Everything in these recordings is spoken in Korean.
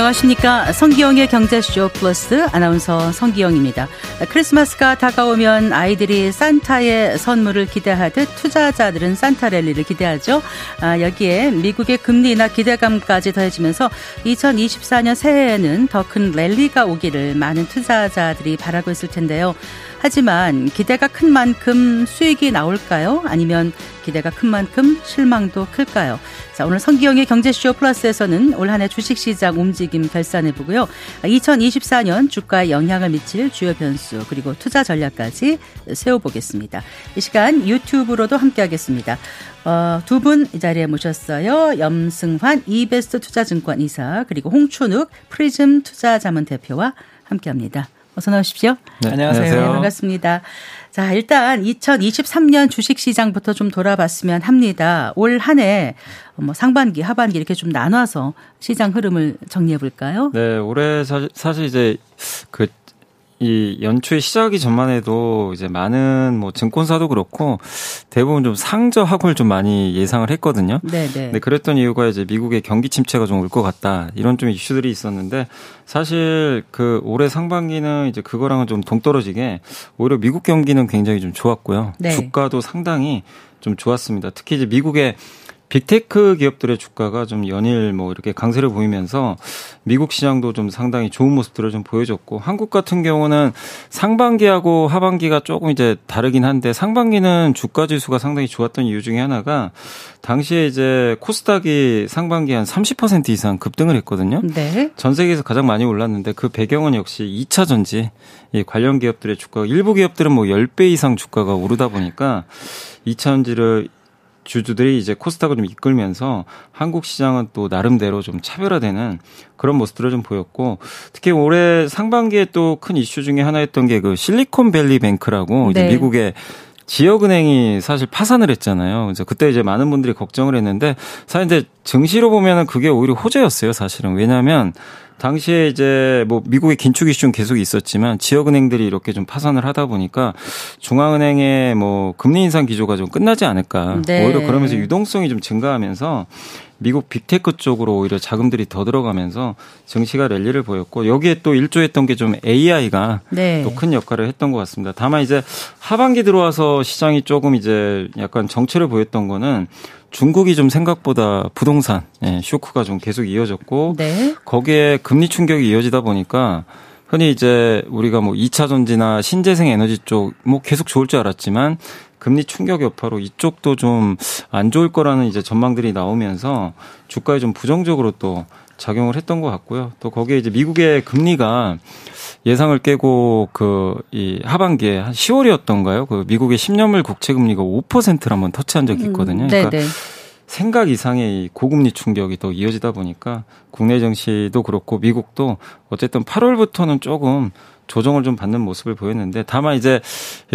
안녕하십니까. 성기영의 경제쇼 플러스 아나운서 성기영입니다. 크리스마스가 다가오면 아이들이 산타의 선물을 기대하듯 투자자들은 산타 랠리를 기대하죠. 아, 여기에 미국의 금리나 기대감까지 더해지면서 2024년 새해에는 더 큰 랠리가 오기를 많은 투자자들이 바라고 있을 텐데요. 하지만 기대가 큰 만큼 수익이 나올까요? 아니면 기대가 큰 만큼 실망도 클까요? 자, 오늘 성기영의 경제쇼 플러스에서는 올 한해 주식시장 움직임 결산해 보고요. 2024년 주가에 영향을 미칠 주요 변수 그리고 투자 전략까지 세워보겠습니다. 이 시간 유튜브로도 함께하겠습니다. 어, 두 분 이 자리에 모셨어요. 염승환 이베스트 투자증권 이사 그리고 홍춘욱 프리즘 투자자문 대표와 함께합니다. 어서 나오십시오. 네, 안녕하세요. 네, 반갑습니다. 자, 일단 2023년 주식 시장부터 좀 돌아봤으면 합니다. 올 한 해 뭐 상반기, 하반기 이렇게 좀 나눠서 시장 흐름을 정리해 볼까요? 네, 올해 사실, 사실 이제 그 이 연초에 시작하기 전만 해도 이제 많은 뭐 증권사도 그렇고 대부분 좀 상저 하골 좀 많이 예상을 했거든요. 네네. 네. 그랬던 이유가 이제 미국의 경기 침체가 좀 올 것 같다 이런 좀 이슈들이 있었는데 사실 그 올해 상반기는 이제 그거랑은 좀 동떨어지게 오히려 미국 경기는 굉장히 좀 좋았고요. 네. 주가도 상당히 좀 좋았습니다. 특히 이제 미국의 빅테크 기업들의 주가가 좀 연일 뭐 이렇게 강세를 보이면서 미국 시장도 좀 상당히 좋은 모습들을 좀 보여줬고 한국 같은 경우는 상반기하고 하반기가 조금 이제 다르긴 한데 상반기는 주가 지수가 상당히 좋았던 이유 중에 하나가 당시에 이제 코스닥이 상반기 한 30% 이상 급등을 했거든요. 네. 전 세계에서 가장 많이 올랐는데 그 배경은 역시 2차 전지 이 관련 기업들의 주가 일부 기업들은 뭐 10배 이상 주가가 오르다 보니까 2차 전지를 주주들이 이제 코스닥을 좀 이끌면서 한국 시장은 또 나름대로 좀 차별화되는 그런 모습들을 좀 보였고 특히 올해 상반기에 또 큰 이슈 중에 하나였던 게 그 실리콘밸리 뱅크라고 네. 이제 미국의 지역은행이 사실 파산을 했잖아요. 그래서 그때 이제 많은 분들이 걱정을 했는데 사실 이제 증시로 보면은 그게 오히려 호재였어요, 사실은. 왜냐하면 당시에 이제 뭐 미국의 긴축 이슈는 계속 있었지만 지역은행들이 이렇게 좀 파산을 하다 보니까 중앙은행의 뭐 금리 인상 기조가 좀 끝나지 않을까. 네. 오히려 그러면서 유동성이 좀 증가하면서 미국 빅테크 쪽으로 오히려 자금들이 더 들어가면서 증시가 랠리를 보였고 여기에 또 일조했던 게 좀 AI가 네. 또큰 역할을 했던 것 같습니다. 다만 이제 하반기 들어와서 시장이 조금 이제 약간 정체를 보였던 거는 중국이 좀 생각보다 부동산 예, 쇼크가 좀 계속 이어졌고 네. 거기에 금리 충격이 이어지다 보니까 흔히 이제 우리가 뭐 2차 전지나 신재생 에너지 쪽 뭐 계속 좋을 줄 알았지만 금리 충격 여파로 이쪽도 좀 안 좋을 거라는 이제 전망들이 나오면서 주가에 좀 부정적으로 또 작용을 했던 것 같고요. 또 거기에 이제 미국의 금리가 예상을 깨고 그 이 하반기에 한 10월이었던가요? 그 미국의 10년물 국채 금리가 5%를 한번 터치한 적이 있거든요. 음, 그러니까 네, 네. 생각 이상의 고금리 충격이 또 이어지다 보니까 국내 증시도 그렇고 미국도 어쨌든 8월부터는 조금 조정을 좀 받는 모습을 보였는데 다만 이제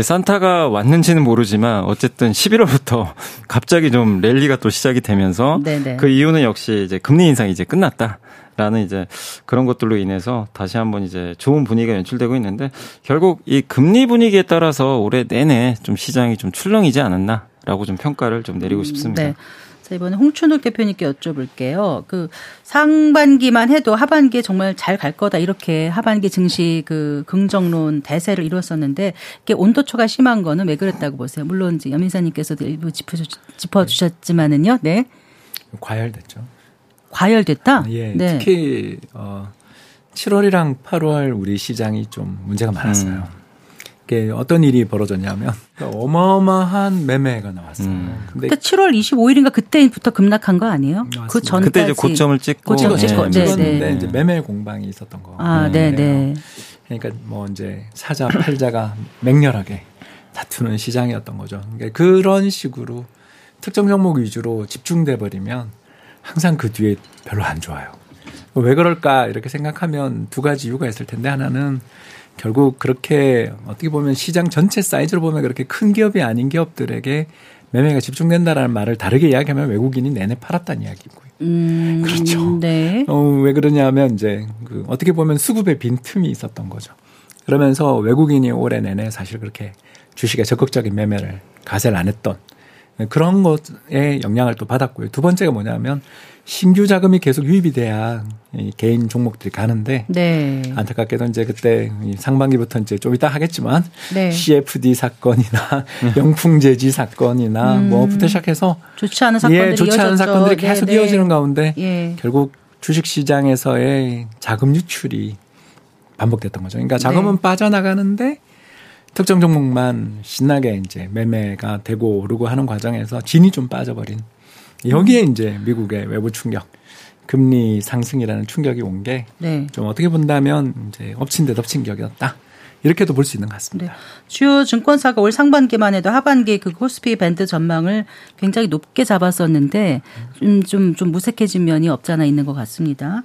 산타가 왔는지는 모르지만 어쨌든 11월부터 갑자기 좀 랠리가 또 시작이 되면서 네네. 그 이유는 역시 이제 금리 인상이 이제 끝났다. 라는 이제 그런 것들로 인해서 다시 한번 이제 좋은 분위기가 연출되고 있는데 결국 이 금리 분위기에 따라서 올해 내내 좀 시장이 좀 출렁이지 않았나라고 좀 평가를 좀 내리고 음, 싶습니다. 네. 자, 이번에 홍춘욱 대표님께 여쭤볼게요. 그 상반기만 해도 하반기에 정말 잘 갈 거다. 이렇게 하반기 증시 그 긍정론 대세를 이루었었는데 이게 온도초가 심한 거는 왜 그랬다고 보세요? 물론 이제 염인사님께서도 일부 짚어 주셨지만은요. 네. 과열됐죠. 과열됐다? 예. 네. 특히 어 7월이랑 8월 우리 시장이 좀 문제가 많았어요. 음. 게 어떤 일이 벌어졌냐면 어마어마한 매매가 나왔어요. 음. 근데, 근데 7월 25일인가 그때부터 급락한 거 아니에요? 맞습니다. 그 전까지 그때 이제 고점을 찍고 고점 찍고 네, 네, 네. 이제 매매 공방이 있었던 거. 아, 네, 네. 그러니까 뭐 이제 사자 팔자가 맹렬하게 다투는 시장이었던 거죠. 그러니까 그런 식으로 특정 종목 위주로 집중돼 버리면 항상 그 뒤에 별로 안 좋아요. 왜 그럴까 이렇게 생각하면 두 가지 이유가 있을 텐데 하나는 결국 그렇게 어떻게 보면 시장 전체 사이즈로 보면 그렇게 큰 기업이 아닌 기업들에게 매매가 집중된다라는 말을 다르게 이야기하면 외국인이 내내 팔았다는 이야기고요. 음, 그렇죠. 네. 어, 왜 그러냐면 이제 그 어떻게 보면 수급의 빈 틈이 있었던 거죠. 그러면서 외국인이 올해 내내 사실 그렇게 주식에 적극적인 매매를 가세를 안 했던 그런 것에 영향을 또 받았고요. 두 번째가 뭐냐면 신규 자금이 계속 유입이 돼야 개인 종목들이 가는데 네. 안타깝게도 이제 그때 상반기부터 이제 좀 이따 하겠지만 네. CFD 사건이나 영풍제지 사건이나 음. 뭐부터 시작해서 좋지 않은 사건들이 예, 좋지 않은 사건들이 계속 네, 네. 이어지는 가운데 예. 결국 주식 시장에서의 자금 유출이 반복됐던 거죠. 그러니까 자금은 네. 빠져나가는데 특정 종목만 신나게 이제 매매가 되고 오르고 하는 과정에서 진이 좀 빠져버린 여기에 음. 이제 미국의 외부 충격, 금리 상승이라는 충격이 온 게좀 네. 어떻게 본다면 이제 엎친 데 덮친 격이었다. 이렇게도 볼 수 있는 것 같습니다. 네. 주요 증권사가 올 상반기만 해도 하반기 그 코스피 밴드 전망을 굉장히 높게 잡았었는데 좀, 좀, 좀 무색해진 면이 없잖아 있는 것 같습니다.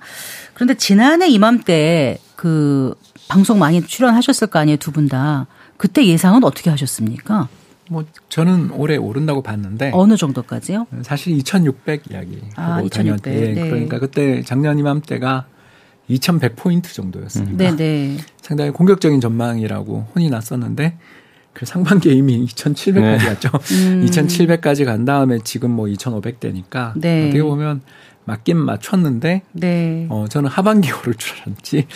그런데 지난해 이맘때 그 방송 많이 출연하셨을 거 아니에요, 두 분 다. 그때 예상은 어떻게 하셨습니까? 뭐 저는 올해 오른다고 봤는데 어느 정도까지요? 사실 2,600 이야기 아, 하고 2600. 다녔 네. 그러니까 그때 작년 이맘때가 2,100 포인트 정도였습니다. 네, 네. 상당히 공격적인 전망이라고 혼이 났었는데 그 상반기에 이미 2,700까지 네. 갔죠. 음. 2,700까지 간 다음에 지금 뭐 2,500대니까 네. 어떻게 보면 맞긴 맞췄는데 네. 어 저는 하반기 오를 줄 알았지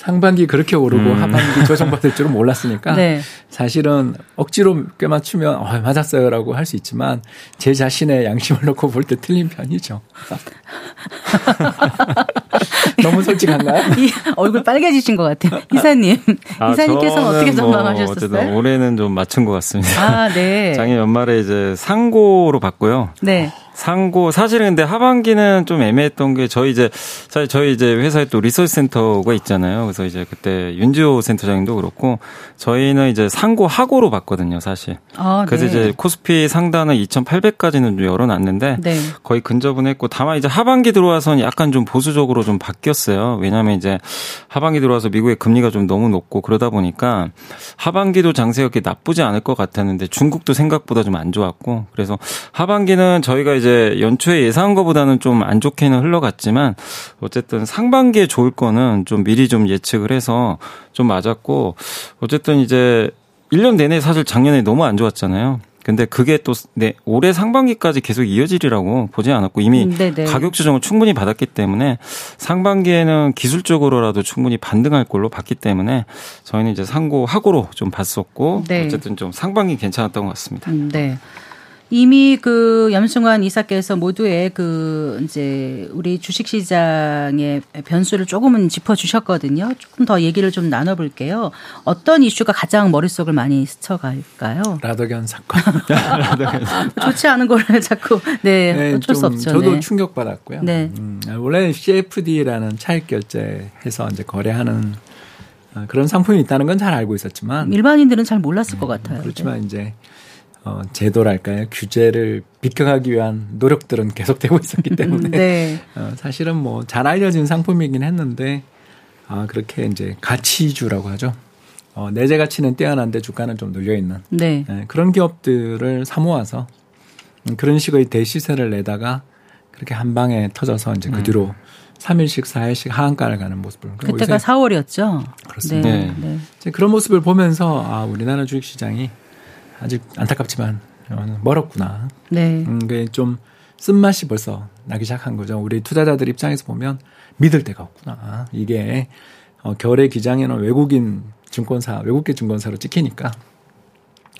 상반기 그렇게 오르고 음. 하반기 조정받을 줄은 몰랐으니까 네. 사실은 억지로 꽤 맞추면 어, 맞았어요라고 할 수 있지만 제 자신의 양심을 놓고 볼 때 틀린 편이죠. 너무 솔직한가요? 이, 얼굴 빨개지신 것 같아요. 이사님. 아, 이사님께서는 어떻게 전망하셨어요? 뭐 올해는 좀 맞춘 것 같습니다. 아, 네. 작년 연말에 이제 상고로 봤고요. 네. 상고 사실은 근데 하반기는 좀 애매했던 게 저희 이제 사실 저희 이제 회사에 또 리서치 센터가 있잖아요. 그래서 이제 그때 윤지호 센터장님도 그렇고 저희는 이제 상고 하고로 봤거든요, 사실. 아, 그래서 네. 이제 코스피 상단은 2,800까지는 좀 열어놨는데 네. 거의 근접은 했고 다만 이제 하반기 들어와서는 약간 좀 보수적으로 좀 바뀌었어요. 왜냐하면 이제 하반기 들어와서 미국의 금리가 좀 너무 높고 그러다 보니까 하반기도 장세가 그렇게 나쁘지 않을 것 같았는데 중국도 생각보다 좀 안 좋았고 그래서 하반기는 저희가 이제 이제 연초에 예상한 것보다는 좀 안 좋게는 흘러갔지만 어쨌든 상반기에 좋을 거는 좀 미리 좀 예측을 해서 좀 맞았고 어쨌든 이제 1년 내내 사실 작년에 너무 안 좋았잖아요. 근데 그게 또 네, 올해 상반기까지 계속 이어지리라고 보지 않았고 이미 음, 가격 조정을 충분히 받았기 때문에 상반기에는 기술적으로라도 충분히 반등할 걸로 봤기 때문에 저희는 이제 상고 하고로 좀 봤었고 네. 어쨌든 좀 상반기 괜찮았던 것 같습니다. 음, 네. 이미 그 염승환 이사께서 모두의 그 이제 우리 주식 시장의 변수를 조금은 짚어 주셨거든요. 조금 더 얘기를 좀 나눠 볼게요. 어떤 이슈가 가장 머릿속을 많이 스쳐 갈까요? 라더견 사건. 좋지 않은 거를 자꾸 네, 네 어쩔 수 없죠. 저도 네. 충격 받았고요. 네. 음, 원래 CFD라는 차익 결제해서 이제 거래하는 그런 상품이 있다는 건 잘 알고 있었지만 일반인들은 잘 몰랐을 것 같아요. 그렇지만 네. 이제 어, 제도랄까요? 규제를 비켜가기 위한 노력들은 계속되고 있었기 때문에 네. 어, 사실은 뭐 잘 알려진 상품이긴 했는데 아, 그렇게 이제 가치주라고 하죠. 어, 내재 가치는 뛰어난데 주가는 좀 눌려 있는 네. 네, 그런 기업들을 사모아서 그런 식의 대시세를 내다가 그렇게 한 방에 터져서 이제 그 음. 뒤로 음. 3일씩 4일씩 하한가를 가는 모습을 그때가 4월이었죠. 그렇습니다. 네. 네. 그런 모습을 보면서 아, 우리나라 주식 시장이 아직 안타깝지만 멀었구나. 네. 음, 그좀 쓴맛이 벌써 나기 시작한 거죠. 우리 투자자들 입장에서 보면 믿을 데가 없구나. 이게 어, 결의 기장에는 외국인 증권사, 외국계 증권사로 찍히니까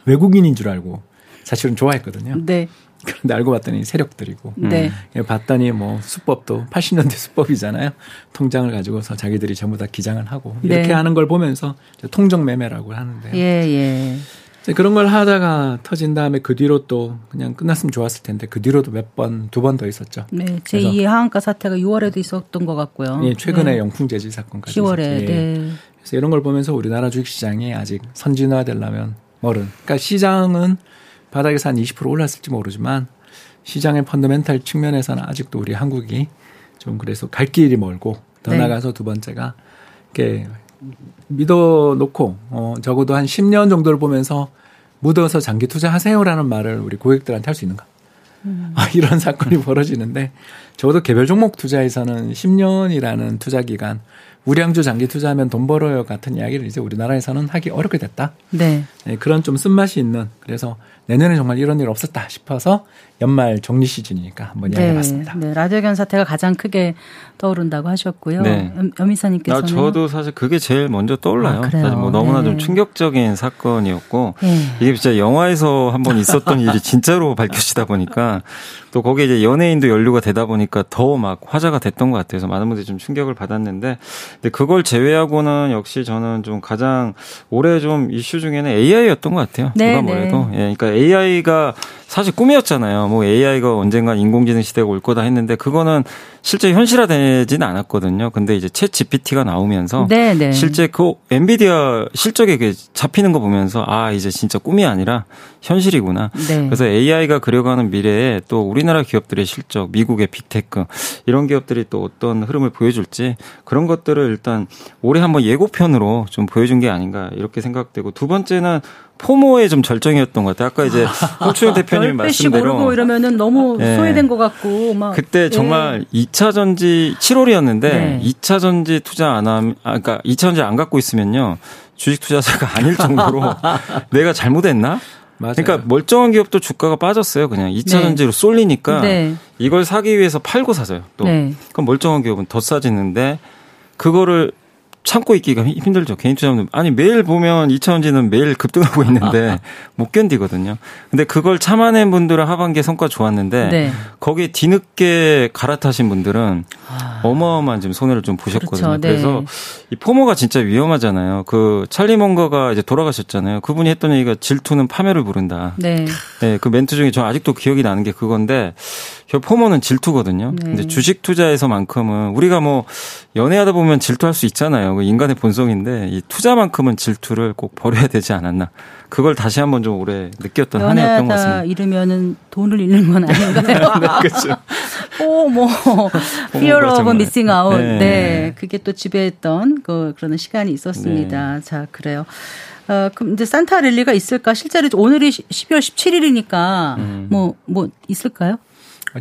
외국인인 줄 알고 사실은 좋아했거든요. 네. 그런데 알고 봤더니 세력들이고. 네. 음, 봤더니 뭐 수법도 80년대 수법이잖아요. 통장을 가지고서 자기들이 전부 다 기장을 하고 이렇게 네. 하는 걸 보면서 통정 매매라고 하는데. 예, 예. 그런 걸 하다가 터진 다음에 그 뒤로 또 그냥 끝났으면 좋았을 텐데 그 뒤로도 몇 번, 두 번 더 있었죠. 네. 제 2의 하한가 사태가 6월에도 있었던 것 같고요. 예, 최근에 네. 영풍 재질 사건까지 10월에. 예. 네. 그래서 이런 걸 보면서 우리나라 주식 시장이 아직 선진화 되려면 멀은. 그러니까 시장은 바닥에서 한 20% 올랐을지 모르지만 시장의 펀더멘탈 측면에서는 아직도 우리 한국이 좀 그래서 갈 길이 멀고 더 네. 나가서 두 번째가 이렇게 믿어 놓고 어 적어도 한 10년 정도를 보면서 묻어서 장기 투자하세요라는 말을 우리 고객들한테 할 수 있는가? 음. 아, 이런 사건이 벌어지는데 적어도 개별 종목 투자에서는 10년이라는 투자 기간 우량주 장기 투자하면 돈 벌어요 같은 이야기를 이제 우리나라에서는 하기 어렵게 됐다. 네. 네 그런 좀 쓴맛이 있는 그래서 내년에 정말 이런 일 없었다 싶어서 연말 정리 시즌이니까 한번 네. 이야기해봤습니다. 네, 라디오견 사태가 가장 크게 떠오른다고 하셨고요. 네. 염이사님께서는 아, 저도 사실 그게 제일 먼저 떠올라요. 아, 사실 뭐 너무나 네. 좀 충격적인 사건이었고 네. 이게 진짜 영화에서 한번 있었던 일이 진짜로 밝혀지다 보니까 또 거기에 이제 연예인도 연루가 되다 보니까 더 막 화제가 됐던 것 같아서 많은 분들이 좀 충격을 받았는데 근데 그걸 제외하고는 역시 저는 좀 가장 올해 좀 이슈 중에는 AI였던 것 같아요. 네, 누가 뭐래도 예, 그러니까 AI가 사실 꿈이었잖아요. 뭐 AI가 언젠가 인공지능 시대가 올 거다 했는데 그거는 실제 현실화되지는 않았거든요. 근데 이제 챗 GPT가 나오면서 네네. 네. 실제 그 엔비디아 실적에 잡히는 거 보면서 아 이제 진짜 꿈이 아니라 현실이구나. 네. 그래서 AI가 그려가는 미래에 또 우리나라 기업들의 실적, 미국의 빅테크 이런 기업들이 또 어떤 흐름을 보여줄지 그런 것들을 일단 올해 한번 예고편으로 좀 보여준 게 아닌가 이렇게 생각되고 두 번째는 포모의 좀 절정이었던 것 같아요. 아까 이제 홍춘영 대표 님 말씀대로 오르고 이러면은 너무 네. 소외된 것 같고 막 그때 정말 네. 2차 전지 7월이었는데 네. 2차 전지 투자 안 함, 아, 그러니까 2차 전지 안 갖고 있으면요 주식 투자자가 아닐 정도로 내가 잘못했나? 맞아요. 그러니까 멀쩡한 기업도 주가가 빠졌어요. 그냥 2차 네. 전지로 쏠리니까 네. 이걸 사기 위해서 팔고 사서요. 또 네. 그럼 멀쩡한 기업은 더 싸지는데 그거를 참고 있기가 힘들죠. 개인 투자자들. 아니, 매일 보면 이차원지는 매일 급등하고 있는데 못 견디거든요. 근데 그걸 참아낸 분들은 하반기에 성과 좋았는데 네. 거기에 뒤늦게 갈아타신 분들은 아. 어마어마한 지금 손해를 좀 보셨거든요. 그렇죠. 네. 그래서 이 포모가 진짜 위험하잖아요. 그 찰리 몽거가 이제 돌아가셨잖아요. 그분이 했던 얘기가 질투는 파멸을 부른다. 네. 네. 그 멘트 중에 저 아직도 기억이 나는 게 그건데 포모는 질투거든요. 네. 근데 주식 투자에서만큼은 우리가 뭐 연애하다 보면 질투할 수 있잖아요. 그 인간의 본성인데 이 투자만큼은 질투를 꼭 버려야 되지 않았나. 그걸 다시 한번 좀 올해 느꼈던 한 해였던 것 같습니다. 이러면은 돈을 잃는 건 아닌가요? 네, 그렇죠. 오, 뭐, fear of missing out. 네. 네. 그게 또 지배했던 그, 그런 시간이 있었습니다. 네. 자, 그래요. 어, 그럼 이제 산타 랠리가 있을까? 실제로 오늘이 12월 17일이니까 음. 뭐, 뭐, 있을까요?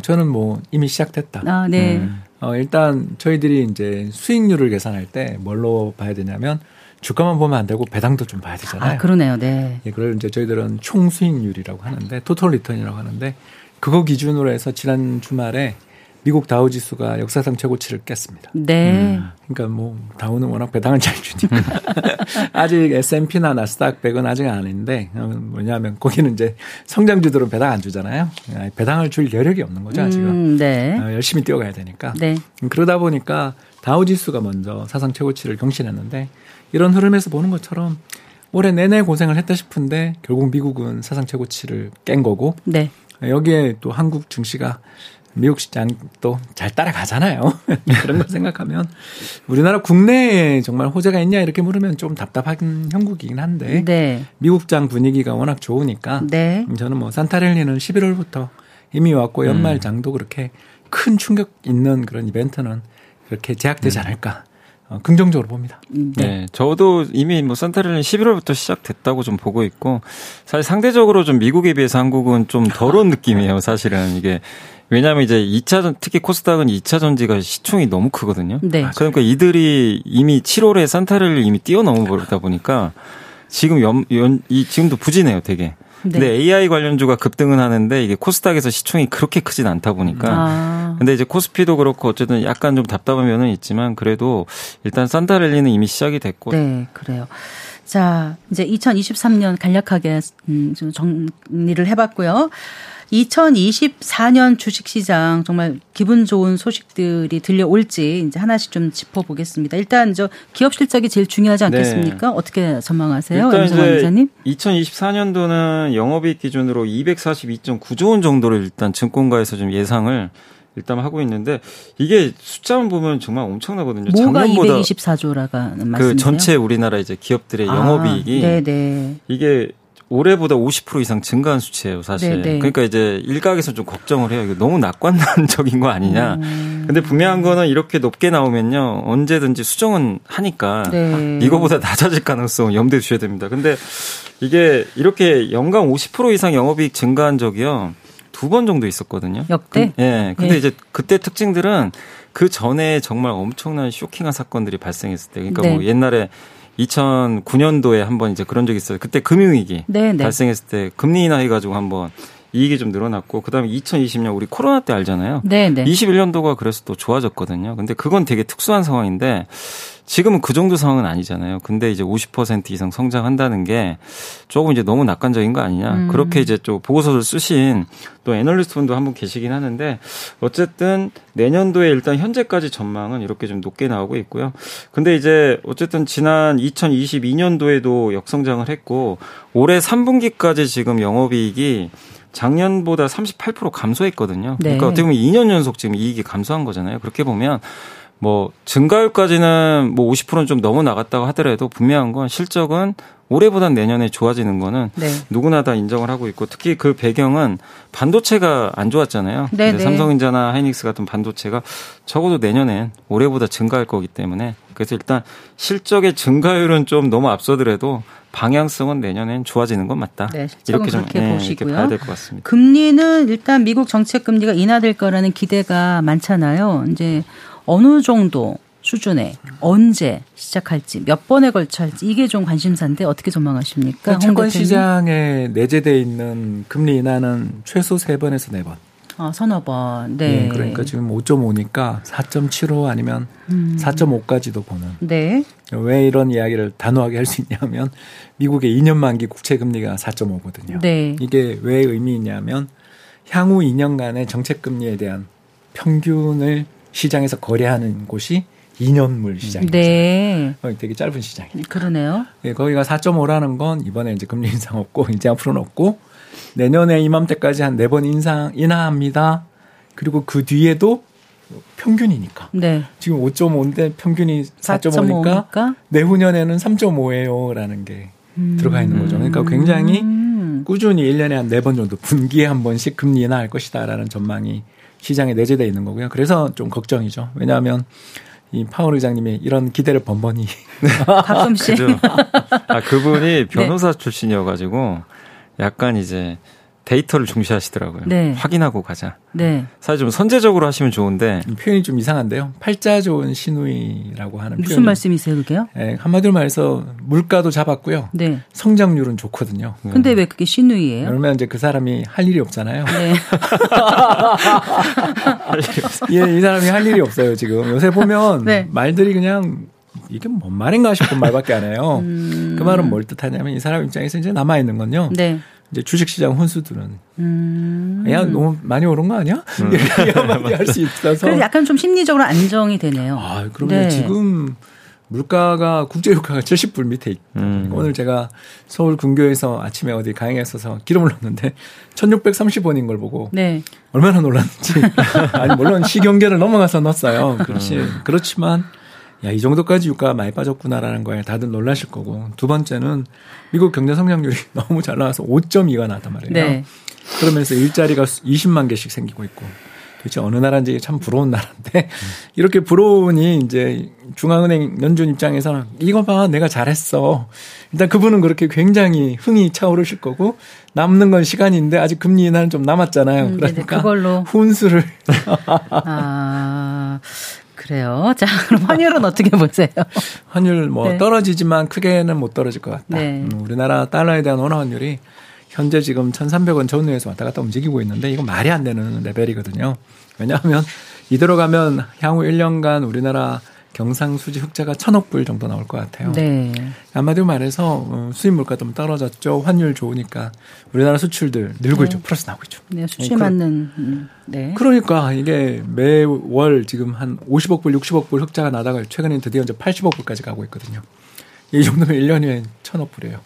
저는 뭐 이미 시작됐다. 아, 네. 음. 어, 일단 저희들이 이제 수익률을 계산할 때 뭘로 봐야 되냐면 주가만 보면 안 되고 배당도 좀 봐야 되잖아요. 아, 그러네요. 네. 예, 그걸 이제 저희들은 총 수익률이라고 하는데 total return이라고 하는데 그거 기준으로 해서 지난 주말에 미국 다우 지수가 역사상 최고치를 깼습니다. 네. 음. 그러니까 뭐 다우는 워낙 배당을 잘 주니까 아직 S&P나 나스닥 100은 아직 아닌데 뭐냐면 거기는 이제 성장주들은 배당 안 주잖아요. 배당을 줄 여력이 없는 거죠 아직은. 음, 네. 어, 열심히 뛰어가야 되니까. 네. 그러다 보니까 다우 지수가 먼저 사상 최고치를 경신했는데 이런 흐름에서 보는 것처럼 올해 내내 고생을 했다 싶은데 결국 미국은 사상 최고치를 깬 거고. 네. 여기에 또 한국 증시가 미국 시장도 잘 따라가잖아요. 그런 거 생각하면 우리나라 국내에 정말 호재가 있냐 이렇게 물으면 좀 답답한 형국이긴 한데 네. 미국장 분위기가 워낙 좋으니까 네. 저는 뭐 산타렐리는 11월부터 이미 왔고 연말장도 음. 그렇게 큰 충격 있는 그런 이벤트는 그렇게 제약되지 음. 않을까 어, 긍정적으로 봅니다. 음, 네. 네. 저도 이미 뭐 산타렐리는 11월부터 시작됐다고 좀 보고 있고 사실 상대적으로 좀 미국에 비해서 한국은 좀 덜한 느낌이에요. 사실은 이게 왜냐하면 이제 2차 특히 코스닥은 2차 전지가 시총이 너무 크거든요. 네. 그러니까 이들이 이미 7월에 산타를 이미 뛰어넘어 버리다 보니까 지금 연, 연, 이 지금도 부진해요, 되게. 네. 근데 AI 관련주가 급등은 하는데 이게 코스닥에서 시총이 그렇게 크진 않다 보니까. 아. 근데 이제 코스피도 그렇고 어쨌든 약간 좀 답답한 면은 있지만 그래도 일단 산타랠리는 이미 시작이 됐고. 네, 그래요. 자, 이제 2023년 간략하게 음, 좀 정리를 해봤고요. 2024년 주식시장 정말 기분 좋은 소식들이 들려올지 이제 하나씩 좀 짚어보겠습니다. 일단 저 기업 실적이 제일 중요하지 않겠습니까? 네. 어떻게 전망하세요, 임성환 기자님? 2024년도는 영업이익 기준으로 242.9조 원 정도를 일단 증권가에서 좀 예상을 일단 하고 있는데 이게 숫자만 보면 정말 엄청나거든요. 뭐가 작년보다 224조라가 말씀이세요? 그 전체 우리나라 이제 기업들의 아, 영업이익이 네네. 이게 올해보다 50% 이상 증가한 수치예요, 사실. 네네. 네. 그러니까 이제 일각에서 좀 걱정을 해요. 이거 너무 낙관적인 거 아니냐. 음. 근데 분명한 거는 이렇게 높게 나오면요. 언제든지 수정은 하니까 네. 이거보다 낮아질 가능성 염두에 두셔야 됩니다. 근데 이게 이렇게 연간 50% 이상 영업이익 증가한 적이요. 두 번 정도 있었거든요. 역대? 그, 예. 근데 예. 이제 그때 특징들은 그 전에 정말 엄청난 쇼킹한 사건들이 발생했을 때, 그러니까 네. 뭐 옛날에 2009년도에 한번 이제 그런 적이 있어요. 그때 금융위기 네, 네. 발생했을 때 금리 인하 해 가지고 한번 이익이 좀 늘어났고 그다음에 2020년 우리 코로나 때 알잖아요. 네, 네. 21년도가 그래서 또 좋아졌거든요. 근데 그건 되게 특수한 상황인데 지금은 그 정도 상황은 아니잖아요. 근데 이제 50% 이상 성장한다는 게 조금 이제 너무 낙관적인 거 아니냐. 음. 그렇게 이제 좀 보고서를 쓰신 또 애널리스트 분도 한 분 계시긴 하는데 어쨌든 내년도에 일단 현재까지 전망은 이렇게 좀 높게 나오고 있고요. 근데 이제 어쨌든 지난 2022년도에도 역성장을 했고 올해 3분기까지 지금 영업이익이 작년보다 38% 감소했거든요. 네. 그러니까 어떻게 보면 2년 연속 지금 이익이 감소한 거잖아요. 그렇게 보면 뭐 증가율까지는 뭐 50%는 좀 넘어 나갔다고 하더라도 분명한 건 실적은 올해보단 내년에 좋아지는 거는 네. 누구나 다 인정을 하고 있고 특히 그 배경은 반도체가 안 좋았잖아요. 네, 네. 삼성전자나 하이닉스 같은 반도체가 적어도 내년엔 올해보다 증가할 거기 때문에 그래서 일단 실적의 증가율은 좀 너무 앞서더라도 방향성은 내년엔 좋아지는 건 맞다. 네, 이렇게 좀 네, 보시고요. 봐야 될 것 같습니다. 금리는 일단 미국 정책 금리가 인하될 거라는 기대가 많잖아요. 이제 어느 정도 수준에 언제 시작할지 몇 번에 걸쳐 할지 이게 좀 관심사인데 어떻게 전망하십니까? 채권 시장에 내재돼 있는 금리 인하는 최소 3번에서 4번. 아, 서너 번. 네. 네 그러니까 지금 5.5니까 4.75 아니면 음. 4.5까지도 보는. 네. 왜 이런 이야기를 단호하게 할 수 있냐면 미국의 2년 만기 국채 금리가 4.5거든요. 네. 이게 왜 의미 있냐면 향후 2년간의 정책 금리에 대한 평균을 시장에서 거래하는 곳이 2년물 시장이죠. 네. 되게 짧은 시장이니까. 그러네요. 예, 거기가 4.5라는 건 이번에 이제 금리 인상 없고 이제 앞으로는 없고 내년에 이맘때까지 한 네 번 인상 인하합니다. 그리고 그 뒤에도 평균이니까. 네. 지금 5.5인데 평균이 4.5니까 4.5니까? 내후년에는 3.5예요라는 게 음. 들어가 있는 거죠. 그러니까 굉장히 꾸준히 1년에 한 네 번 정도 분기에 한 번씩 금리 인하할 것이다라는 전망이 시장에 내재되어 있는 거고요. 그래서 좀 걱정이죠. 왜냐하면 이 파월 의장님이 이런 기대를 번번이 가끔씩 아 그분이 변호사 네. 출신이어가지고 약간 이제 데이터를 중시하시더라고요. 네. 확인하고 가자. 네. 사실 좀 선제적으로 하시면 좋은데 표현이 좀 이상한데요. 팔자 좋은 시누이라고 하는 무슨 표현이. 말씀이세요, 그게요? 네, 한마디로 말해서 물가도 잡았고요. 네. 성장률은 좋거든요. 근데 왜 그게 시누이예요? 그러면 이제 그 사람이 할 일이 없잖아요. 네. 예, 이 사람이 할 일이 없어요, 지금. 요새 보면 네. 말들이 그냥 이게 뭔 말인가 싶은 말밖에 안 해요. 음. 그 말은 뭘 뜻하냐면 이 사람 입장에서 이제 남아 있는 건요. 네. 이제 주식시장 혼수들은 음. 야 너무 많이 오른 거 아니야? 음. 이렇게 한마디 할 수 있어서 그래서 약간 좀 심리적으로 안정이 되네요. 아 그러면 네. 지금 물가가 국제 유가가 70불 밑에 있. 음. 오늘 제가 서울 근교에서 아침에 어디 가행했어서 기름을 넣었는데 1630원인 걸 보고 네. 얼마나 놀랐는지 아니 물론 시경계를 넘어가서 넣었어요. 그렇지 음. 그렇지만 야, 이 정도까지 유가가 많이 빠졌구나라는 거에 다들 놀라실 거고. 두 번째는 미국 경제 성장률이 너무 잘 나와서 5.2가 나왔단 말이에요. 네. 그러면서 일자리가 20만 개씩 생기고 있고. 도대체 어느 나라인지 참 부러운 나라인데 이렇게 부러우니 이제 중앙은행 연준 입장에서는 이거 봐 내가 잘했어 일단 그분은 그렇게 굉장히 흥이 차오르실 거고 남는 건 시간인데 아직 금리 인하는 좀 남았잖아요 음, 그러니까 그걸로 훈수를 아 그래요. 자, 그럼 환율은 어떻게 보세요? 환율 뭐 네. 떨어지지만 크게는 못 떨어질 것 같다. 네. 음, 우리나라 달러에 대한 원화 환율이 현재 지금 1,300원 전후에서 왔다 갔다 움직이고 있는데 이거 말이 안 되는 레벨이거든요. 왜냐하면 이대로 가면 향후 1년간 우리나라 경상수지 흑자가 천억 불 정도 나올 것 같아요. 네. 한마디로 말해서 어, 수입 물가 좀 떨어졌죠. 환율 좋으니까 우리나라 수출들 늘고 네. 있죠. 플러스 나오고 있죠. 네, 수출 네, 맞는. 음, 네. 그러니까 이게 매월 지금 한 50억 불, 60억 불 흑자가 나다가 최근에 드디어 이제 80억 불까지 가고 있거든요. 이 정도면 1년에 천억 불이에요.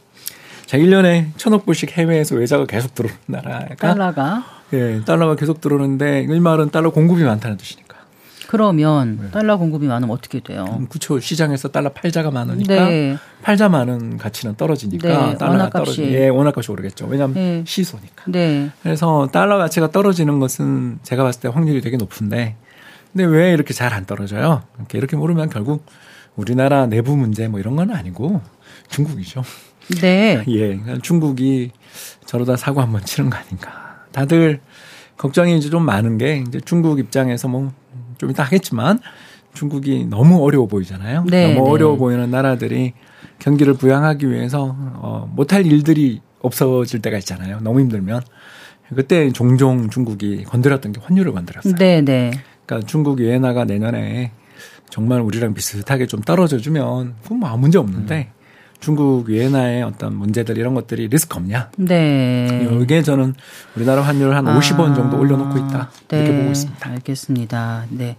자, 1년에 천억 불씩 해외에서 외자가 계속 들어오는 나라가. 달러가? 예, 달러가 계속 들어오는데 이 말은 달러 공급이 많다는 뜻이니까. 그러면 네. 달러 공급이 많으면 어떻게 돼요? 그렇죠. 시장에서 달러 팔자가 많으니까 네. 팔자 많은 가치는 떨어지니까 네. 달러가 떨어지. 예, 원화값이 오르겠죠. 왜냐하면 네. 시소니까. 네. 그래서 달러 가치가 떨어지는 것은 제가 봤을 때 확률이 되게 높은데, 근데 왜 이렇게 잘 안 떨어져요? 이렇게 이렇게 모르면 결국 우리나라 내부 문제 뭐 이런 건 아니고 중국이죠. 네. 예, 중국이 저러다 사고 한번 치는 거 아닌가. 다들 걱정이 이제 좀 많은 게 이제 중국 입장에서 뭐 좀 이따 하겠지만 중국이 너무 어려워 보이잖아요. 네, 너무 네. 어려워 보이는 나라들이 경기를 부양하기 위해서 어, 못할 일들이 없어질 때가 있잖아요. 너무 힘들면 그때 종종 중국이 건드렸던 게 환율을 건드렸어요. 네, 네. 그러니까 중국 위엔나가 내년에 정말 우리랑 비슷하게 좀 떨어져 주면 그건 뭐 아무 문제 없는데 음. 중국 위엔나의 어떤 문제들 이런 것들이 리스크 없냐? 네. 이게 저는 우리나라 환율을 한 아, 50원 정도 올려놓고 있다 네. 이렇게 보고 있습니다. 알겠습니다. 네.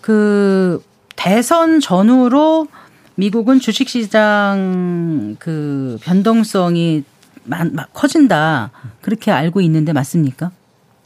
그 대선 전후로 미국은 주식시장 그 변동성이 커진다 그렇게 알고 있는데 맞습니까?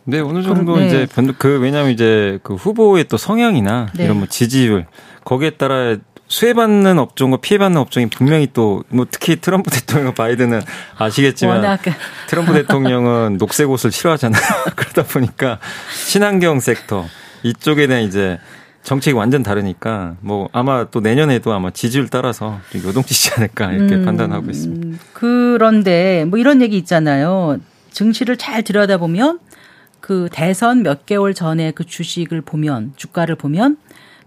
네, 어느 정도 네. 이제 그 왜냐하면 이제 그 후보의 또 성향이나 네. 이런 뭐 지지율 거기에 따라 수혜받는 업종과 피해받는 업종이 분명히 또 뭐 특히 트럼프 대통령 바이든은 아시겠지만 워낙. 트럼프 대통령은 녹색 옷을 싫어하잖아요. 그러다 보니까 친환경 섹터 이쪽에 대한 이제 정책이 완전 다르니까 뭐 아마 또 내년에도 아마 지지율 따라서 좀 요동치지 않을까 이렇게 음, 판단하고 있습니다. 그런데 뭐 이런 얘기 있잖아요. 증시를 잘 들여다보면 그 대선 몇 개월 전에 그 주식을 보면 주가를 보면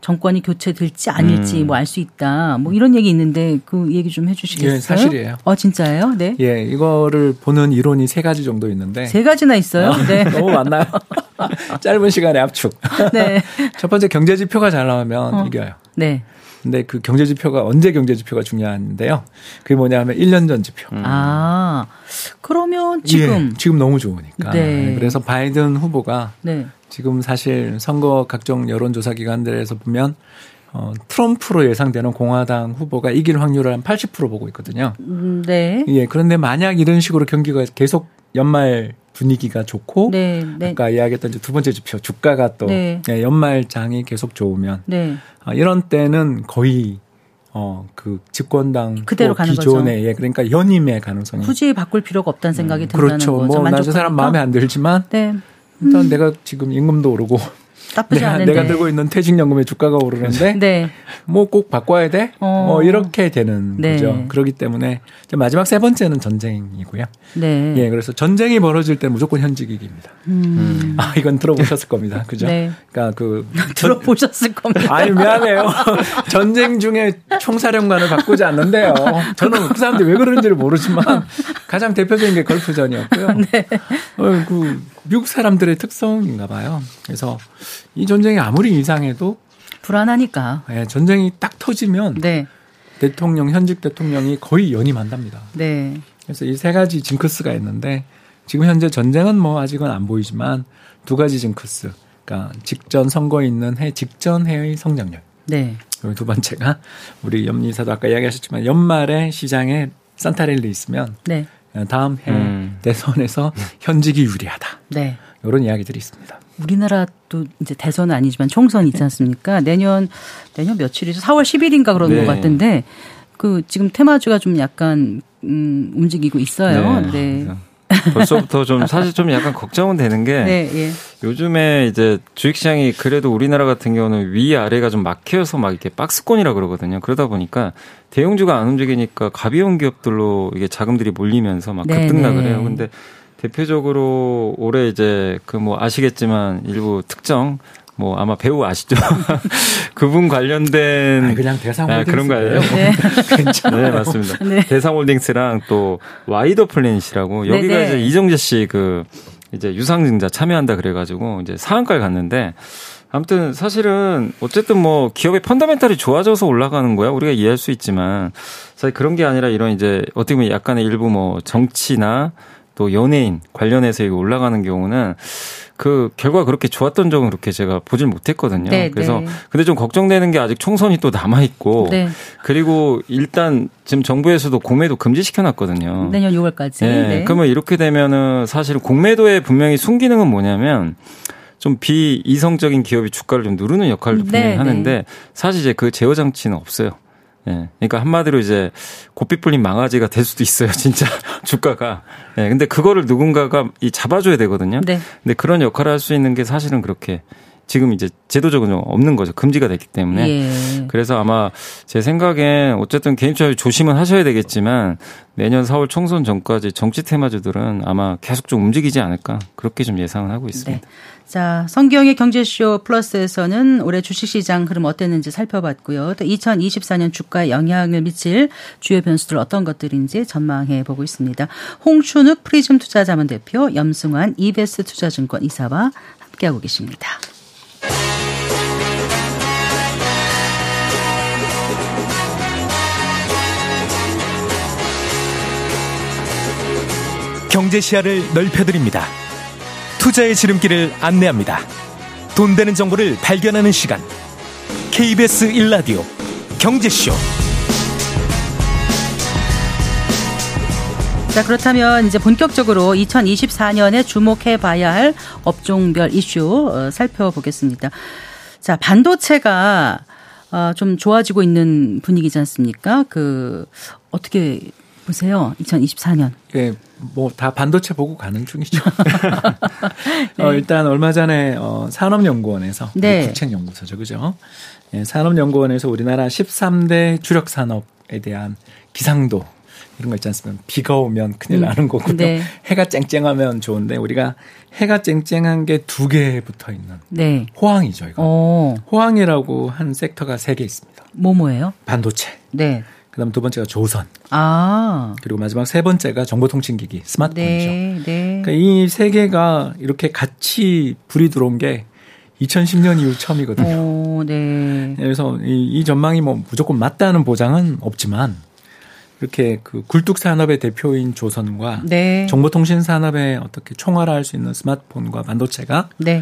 정권이 교체될지 아닐지 음. 뭐알 수 있다. 뭐 이런 얘기 있는데 그 얘기 좀 해주시겠어요? 예, 사실이에요. 어 진짜예요? 네. 예, 이거를 보는 이론이 세 가지 정도 있는데 세 가지나 있어요? 어, 네. 너무 많나요? 짧은 시간에 압축. 네. 첫 번째 경제 지표가 잘 나오면 어. 이겨요. 네. 근데 그 경제 지표가 언제 경제 지표가 중요한데요. 그게 뭐냐면 1년 전 지표. 음. 아. 그러면 지금 예, 지금 너무 좋으니까. 네. 그래서 바이든 후보가 네. 지금 사실 선거 각종 여론 조사 기관들에서 보면 어, 트럼프로 예상되는 공화당 후보가 이길 확률을 한 80% 보고 있거든요. 음, 네. 예, 그런데 만약 이런 식으로 경기가 계속 연말 분위기가 좋고 네, 네. 아까 이야기했던 두 번째 지표 주가가 또 네. 예, 연말장이 계속 좋으면 네. 어, 이런 때는 거의 어, 그 집권당 그대로 뭐 가는 기존의 거죠. 예, 그러니까 연임의 가능성이 굳이 바꿀 필요가 없다는 생각이 음, 든다는 그렇죠. 거죠. 뭐, 나저 사람 마음에 안 들지만 네. 일단 음. 내가 지금 임금도 오르고 나쁘지 내가, 않은데. 내가 들고 있는 퇴직연금의 주가가 오르는데 네. 뭐꼭 바꿔야 돼? 어. 뭐 이렇게 되는 네. 거죠. 그렇기 때문에 마지막 세 번째는 전쟁이고요. 네. 예, 그래서 전쟁이 벌어질 때 무조건 현직이기입니다. 음. 아, 이건 들어보셨을 겁니다. 그죠? 네. 그러니까 그 들어보셨을 겁니다. 아니 미안해요. 전쟁 중에 총사령관을 바꾸지 않는데요. 저는 그 사람들이 왜 그런지를 모르지만 가장 대표적인 게 걸프전이었고요. 네. 어, 그 미국 사람들의 특성인가 봐요. 그래서 이 전쟁이 아무리 이상해도 불안하니까. 네, 전쟁이 딱 터지면 네. 대통령 현직 대통령이 거의 연임한답니다. 네. 그래서 이 세 가지 징크스가 있는데 지금 현재 전쟁은 뭐 아직은 안 보이지만 두 가지 징크스. 그러니까 직전 선거 있는 해 직전 해의 성장률. 네. 그리고 두 번째가 우리 염리사도 아까 이야기하셨지만 연말에 시장에 산타렐리 있으면 네. 다음 해 음. 대선에서 현직이 유리하다. 네. 이런 이야기들이 있습니다. 우리나라도 이제 대선은 아니지만 총선 있지 않습니까? 내년 내년 며칠이죠? 4월 10일인가 그런 네. 것 같은데 그 지금 테마주가 좀 약간 음 움직이고 있어요. 네. 네. 벌써부터 좀 사실 좀 약간 걱정은 되는 게 네, 예. 요즘에 이제 주식시장이 그래도 우리나라 같은 경우는 위 아래가 좀 막혀서 막 이렇게 박스권이라 그러거든요. 그러다 보니까 대형주가 안 움직이니까 가비용 기업들로 이게 자금들이 몰리면서 막 네, 급등락을 네. 해요. 근데 대표적으로 올해 이제 그 뭐 아시겠지만 일부 특정 뭐 아마 배우 아시죠? 그분 관련된 아니, 그냥 대상홀딩스 아, 그런가요? 네. 네, 맞습니다. 네. 대상홀딩스랑 또 와이더 플래닛이라고 여기가 네네. 이제 이정재 씨 그 이제 유상증자 참여한다 그래가지고 이제 상한가를 갔는데 아무튼 사실은 어쨌든 뭐 기업의 펀더멘탈이 좋아져서 올라가는 거야 우리가 이해할 수 있지만 사실 그런 게 아니라 이런 이제 어떻게 보면 약간의 일부 뭐 정치나 또 연예인 관련해서 이거 올라가는 경우는 그 결과 그렇게 좋았던 적은 그렇게 제가 보질 못했거든요. 네, 그래서 네. 근데 좀 걱정되는 게 아직 총선이 또 남아 있고 네. 그리고 일단 지금 정부에서도 공매도 금지시켜 놨거든요. 내년 6월까지. 네. 네. 그러면 이렇게 되면은 사실 공매도의 분명히 순기능은 뭐냐면 좀 비이성적인 기업이 주가를 좀 누르는 역할을 네, 분명히 하는데 네. 사실 이제 그 제어 장치는 없어요. 예. 그러니까 한마디로 이제 고삐 불린 망아지가 될 수도 있어요. 진짜 주가가. 예. 네, 근데 그거를 누군가가 이 잡아줘야 되거든요. 네. 근데 그런 역할을 할 수 있는 게 사실은 그렇게 지금 이제 제도적으로 없는 거죠. 금지가 됐기 때문에. 예. 그래서 아마 제 생각엔 어쨌든 개인적으로 조심은 하셔야 되겠지만 내년 4월 총선 전까지 정치 테마주들은 아마 계속 좀 움직이지 않을까 그렇게 좀 예상을 하고 있습니다. 네. 자, 성기영의 경제쇼 플러스에서는 올해 주식시장 흐름 어땠는지 살펴봤고요. 또 2024년 주가에 영향을 미칠 주요 변수들 어떤 것들인지 전망해 보고 있습니다. 홍춘욱 프리즘 투자자문 대표, 염승환 이베스트 투자증권 이사와 함께하고 계십니다. 경제 시야를 넓혀드립니다. 투자의 지름길을 안내합니다. 돈 되는 정보를 발견하는 시간. KBS 1라디오 경제쇼. 자, 그렇다면 이제 본격적으로 2024년에 주목해 봐야 할 업종별 이슈 어, 살펴보겠습니다. 자, 반도체가 어, 좀 좋아지고 있는 분위기지 않습니까? 그 어떻게 보세요? 2024년. 예, 뭐 다 반도체 보고 가는 중이죠. 네. 어, 일단 얼마 전에 어, 산업연구원에서 네. 국책연구소죠, 그죠? 예, 산업연구원에서 우리나라 13대 주력 산업에 대한 기상도 이런 거 있지 않습니까? 비가 오면 큰일 음. 나는 거고요. 네. 해가 쨍쨍하면 좋은데 우리가 해가 쨍쨍한 게 두 개 붙어 있는 네. 호황이죠, 이거. 오. 어. 호황이라고 한 섹터가 세 개 있습니다. 뭐 뭐예요? 반도체. 네. 그다음 두 번째가 조선. 아. 그리고 마지막 세 번째가 정보통신기기 스마트폰이죠. 네, 네. 그러니까 이 세 개가 이렇게 같이 불이 들어온 게 2010년 이후 처음이거든요. 오, 네. 그래서 이, 이 전망이 뭐 무조건 맞다는 보장은 없지만 이렇게 그 굴뚝 산업의 대표인 조선과 네. 정보통신 산업에 어떻게 총괄할 수 있는 스마트폰과 반도체가 네.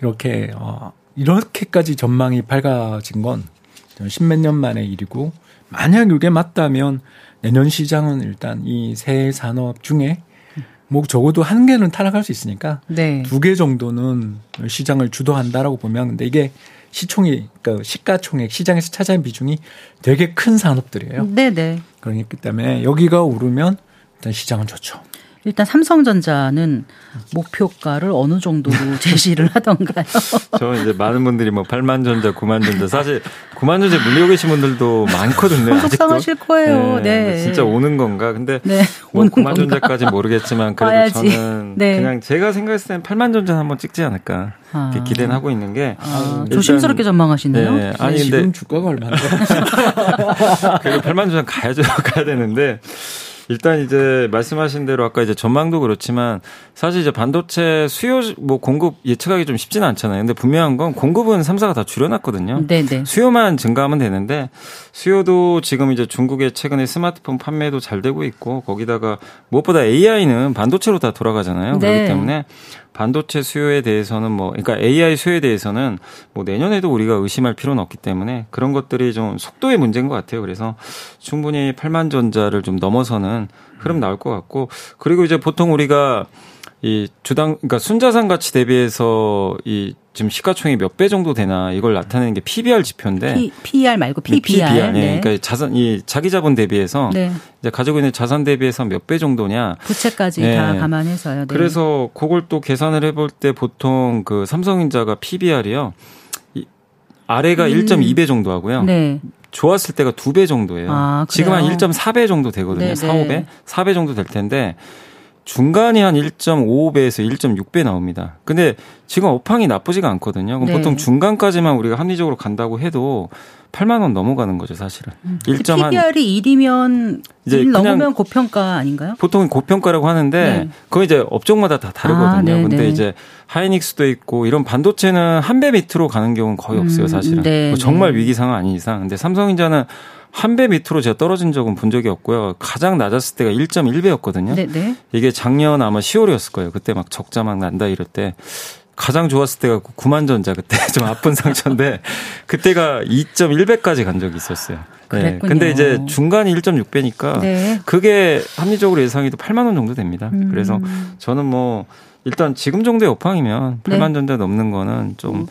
이렇게 어 이렇게까지 전망이 밝아진 건 십몇 년 만의 일이고 만약 이게 맞다면 내년 시장은 일단 이 세 산업 중에 뭐 적어도 한 개는 타락할 수 있으니까 네. 두개 정도는 시장을 주도한다라고 보면 근데 이게 시총이 그러니까 시가총액 시장에서 차지하는 비중이 되게 큰 산업들이에요. 네네. 네. 그렇기 때문에 여기가 오르면 일단 시장은 좋죠. 일단 삼성전자는 목표가를 어느 정도로 제시를 하던가요? 저 이제 많은 분들이 뭐 8만 전자, 9만 전자 사실 9만 전자 물리고 계신 분들도 많거든요. 속상하실 거예요. 네, 네. 진짜 오는 건가? 근데 네, 뭐 9만 전자까지 모르겠지만 그래도 와야지. 저는 네. 그냥 제가 생각했을 땐 8만 전자 한번 찍지 않을까 아. 기대는 하고 있는 게 아, 조심스럽게 전망하시네요. 네. 아니 근데 지금 주가가 얼마인데? 그래도 8만 전자 가야죠. 가야 되는데 일단 이제 말씀하신 대로 아까 이제 전망도 그렇지만 사실 이제 반도체 수요 뭐 공급 예측하기 좀 쉽지는 않잖아요. 근데 분명한 건 공급은 3사가 다 줄여놨거든요. 네네. 수요만 증가하면 되는데 수요도 지금 이제 중국의 최근에 스마트폰 판매도 잘 되고 있고 거기다가 무엇보다 AI는 반도체로 다 돌아가잖아요. 네. 그렇기 때문에 반도체 수요에 대해서는 뭐 그러니까 AI 수요에 대해서는 뭐 내년에도 우리가 의심할 필요는 없기 때문에 그런 것들이 좀 속도의 문제인 것 같아요. 그래서 충분히 8만 전자를 좀 넘어서는 흐름 나올 것 같고 그리고 이제 보통 우리가 이 주당 그러니까 순자산 가치 대비해서 이 지금 시가총액 몇배 정도 되나 이걸 나타내는 게 PBR 지표인데 P, PER 말고 PBR. PBR. 네. 네. 그러니까 자산 이 자기 자본 대비해서 네. 이제 가지고 있는 자산 대비해서 몇 배 정도냐 부채까지 네. 다 감안해서요. 네. 그래서 그걸 또 계산을 해볼 때 보통 그 삼성전자가 PBR이요. 이 아래가 음. 1.2배 정도 하고요. 네. 좋았을 때가 2배 정도예요. 아, 지금 한 1.4배 정도 되거든요. 4, 5배? 4배 정도 될 텐데 중간이 한 1.55배에서 1.6배 나옵니다. 근데 지금 업황이 나쁘지가 않거든요. 그럼 네. 보통 중간까지만 우리가 합리적으로 간다고 해도 8만 원 넘어가는 거죠, 사실은. 음. 1. PBR이 1이면 이제 1 넘으면 고평가 아닌가요? 보통 고평가라고 하는데 네. 그거 이제 업종마다 다 다르거든요. 아, 네, 근데 네. 이제 하이닉스도 있고 이런 반도체는 한 배 밑으로 가는 경우는 거의 없어요, 음, 사실은. 음, 뭐 정말 위기 상황 아닌 이상. 근데 삼성전자는 한 배 밑으로 제가 떨어진 적은 본 적이 없고요. 가장 낮았을 때가 1.1배였거든요. 네네. 이게 작년 아마 10월이었을 거예요. 그때 막 적자 막 난다 이럴 때. 가장 좋았을 때가 9만 전자 그때 좀 아픈 상처인데 그때가 2.1배까지 간 적이 있었어요. 네. 근데 이제 중간이 1.6배니까 네. 그게 합리적으로 예상해도 8만 원 정도 됩니다. 음. 그래서 저는 뭐 일단 지금 정도의 업황이면 8만 네. 전자 넘는 거는 좀 음.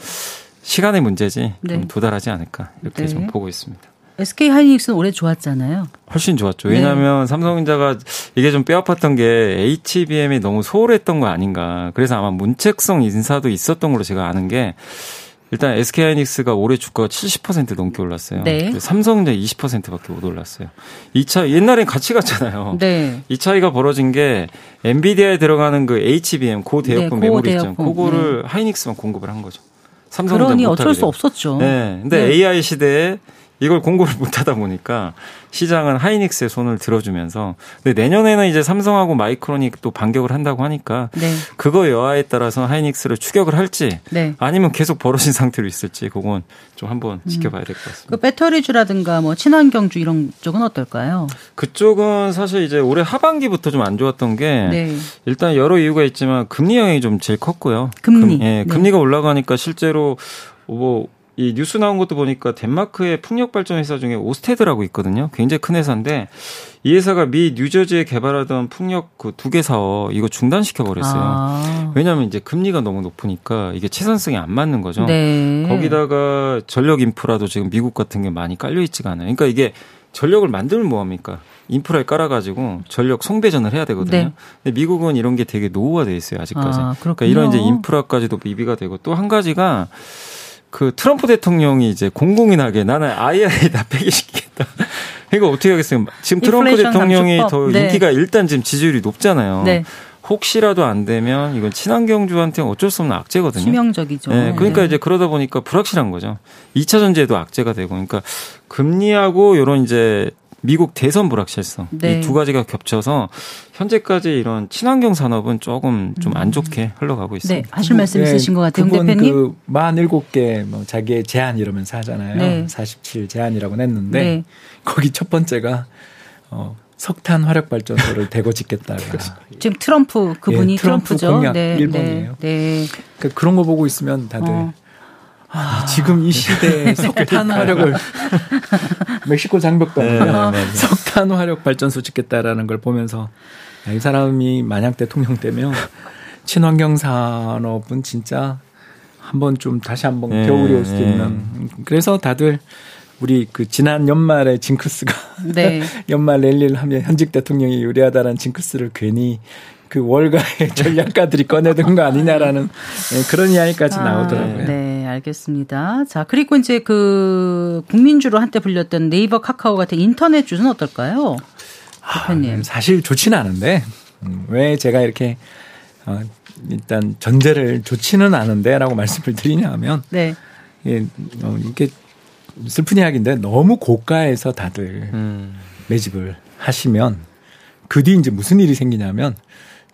시간의 문제지 좀 네. 도달하지 않을까 이렇게 좀 네. 보고 있습니다. SK 하이닉스는 올해 좋았잖아요. 훨씬 좋았죠. 왜냐하면 네. 삼성전자가 이게 좀 뼈아팠던 게 HBM이 너무 소홀했던 거 아닌가. 그래서 아마 문책성 인사도 있었던 걸로 제가 아는 게 일단 SK 하이닉스가 올해 주가가 70% 넘게 올랐어요. 네. 삼성전자 20%밖에 못 올랐어요. 이 차 옛날엔 같이 갔잖아요. 네. 이 차이가 벌어진 게 엔비디아에 들어가는 그 HBM 고대역폭 네, 메모리 있잖아요. 그거를 네. 하이닉스만 공급을 한 거죠. 삼성전자 그러니 어쩔 수 없었죠. 네. 근데 네. AI 시대에 이걸 공급을 못 하다 보니까 시장은 하이닉스의 손을 들어주면서 근데 내년에는 이제 삼성하고 마이크론이 또 반격을 한다고 하니까 네. 그거 여하에 따라서 하이닉스를 추격을 할지 네. 아니면 계속 벌어진 상태로 있을지 그건 좀 한번 음. 지켜봐야 될 것 같습니다. 그 배터리주라든가 뭐 친환경주 이런 쪽은 어떨까요? 그쪽은 사실 이제 올해 하반기부터 좀 안 좋았던 게 네. 일단 여러 이유가 있지만 금리 영향이 좀 제일 컸고요. 금리. 금, 예, 네. 금리가 올라가니까 실제로 뭐 이 뉴스 나온 것도 보니까 덴마크의 풍력 발전 회사 중에 오스테드라고 있거든요. 굉장히 큰 회사인데 이 회사가 미 뉴저지에 개발하던 풍력 그 두 개 사업 이거 중단시켜 버렸어요. 아. 왜냐하면 이제 금리가 너무 높으니까 이게 채선성이 안 맞는 거죠. 네. 거기다가 전력 인프라도 지금 미국 같은 게 많이 깔려 있지가 않아요. 그러니까 이게 전력을 만들면 뭐 합니까? 인프라에 깔아가지고 전력 송배전을 해야 되거든요. 네. 근데 미국은 이런 게 되게 노후화돼 있어요 아직까지. 아, 그러니까 이런 이제 인프라까지도 미비가 되고 또 한 가지가 그 트럼프 대통령이 이제 공공연하게 나는 IRA 다 폐기시키겠다. 이거 어떻게 하겠어요? 지금 트럼프 대통령이 감축법. 더 네. 인기가 일단 지금 지지율이 높잖아요. 네. 혹시라도 안 되면 이건 친환경주한테 어쩔 수 없는 악재거든요. 치명적이죠. 네, 그러니까 네. 이제 그러다 보니까 불확실한 거죠. 2차 전지에도 악재가 되고 그러니까 금리하고 이런 이제 미국 대선 불확실성 네. 이두 가지가 겹쳐서 현재까지 이런 친환경 산업은 조금 좀 안 좋게 흘러가고 네, 있습니다. 네, 하실 말씀 네, 있으신 것 같아요, 대표님. 그 47개 뭐 자기의 제안 이러면서 하잖아요. 네. 47 제안이라고 냈는데 네. 거기 첫 번째가 어 석탄 화력 발전소를 대거 짓겠다가 지금 트럼프 그분이 예, 트럼프 트럼프죠. 공약 네, 1번이에요. 네. 그러니까 그런 거 보고 있으면 다들 어. 아, 지금 이 시대에 석탄 화력을 멕시코 장벽도 네, 네, 네. 석탄 화력 발전소 짓겠다라는 걸 보면서 이 사람이 만약 대통령 되면 친환경 산업은 진짜 한번 좀 다시 한번 네, 겨울이 올 수도 네. 있는 그래서 다들 우리 그 지난 연말에 징크스가 네. 연말 랠리를 하면 현직 대통령이 유리하다라는 징크스를 괜히 그 월가의 전략가들이 꺼내든 거 아니냐라는 그런 이야기까지 아, 나오더라고요. 네, 알겠습니다. 자, 그리고 이제 그 국민주로 한때 불렸던 네이버 카카오 같은 인터넷 주는 어떨까요? 대표님. 아, 사실 좋지는 않은데 음, 왜 제가 이렇게 어, 일단 전제를 좋지는 않은데라고 말씀을 드리냐면 네. 예, 어, 이게 슬픈 이야기인데 너무 고가에서 다들 음. 매집을 하시면 그 뒤 이제 무슨 일이 생기냐면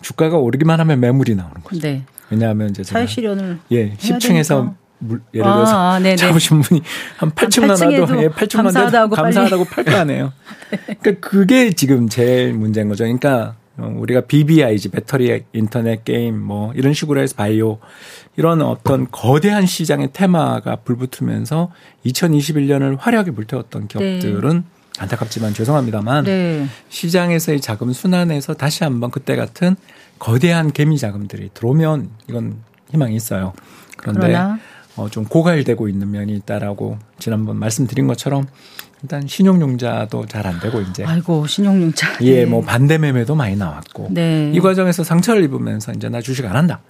주가가 오르기만 하면 매물이 나오는 거죠. 네. 왜냐하면 이제 사회 실현을 예 10층에서 물, 예를 들어서 아, 아 잡으신 분이 한 8층만 하도 예, 8층만 감사하다고, 감사하다고 팔 거 아니에요. 네. 그러니까 그게 지금 제일 문제인 거죠. 그러니까 우리가 BBI지 배터리 인터넷 게임 뭐 이런 식으로 해서 바이오 이런 어떤 거대한 시장의 테마가 불붙으면서 2021년을 화려하게 불태웠던 기업들은 네. 안타깝지만 죄송합니다만 네. 시장에서의 자금 순환에서 다시 한번 그때 같은 거대한 개미 자금들이 들어오면 이건 희망이 있어요. 그런데 어, 좀 고갈되고 있는 면이 있다라고 지난번 말씀드린 것처럼 일단 신용융자도 잘 안 되고 이제 아이고 신용융자 예, 뭐 반대 매매도 많이 나왔고 네. 이 과정에서 상처를 입으면서 이제 나 주식 안 한다.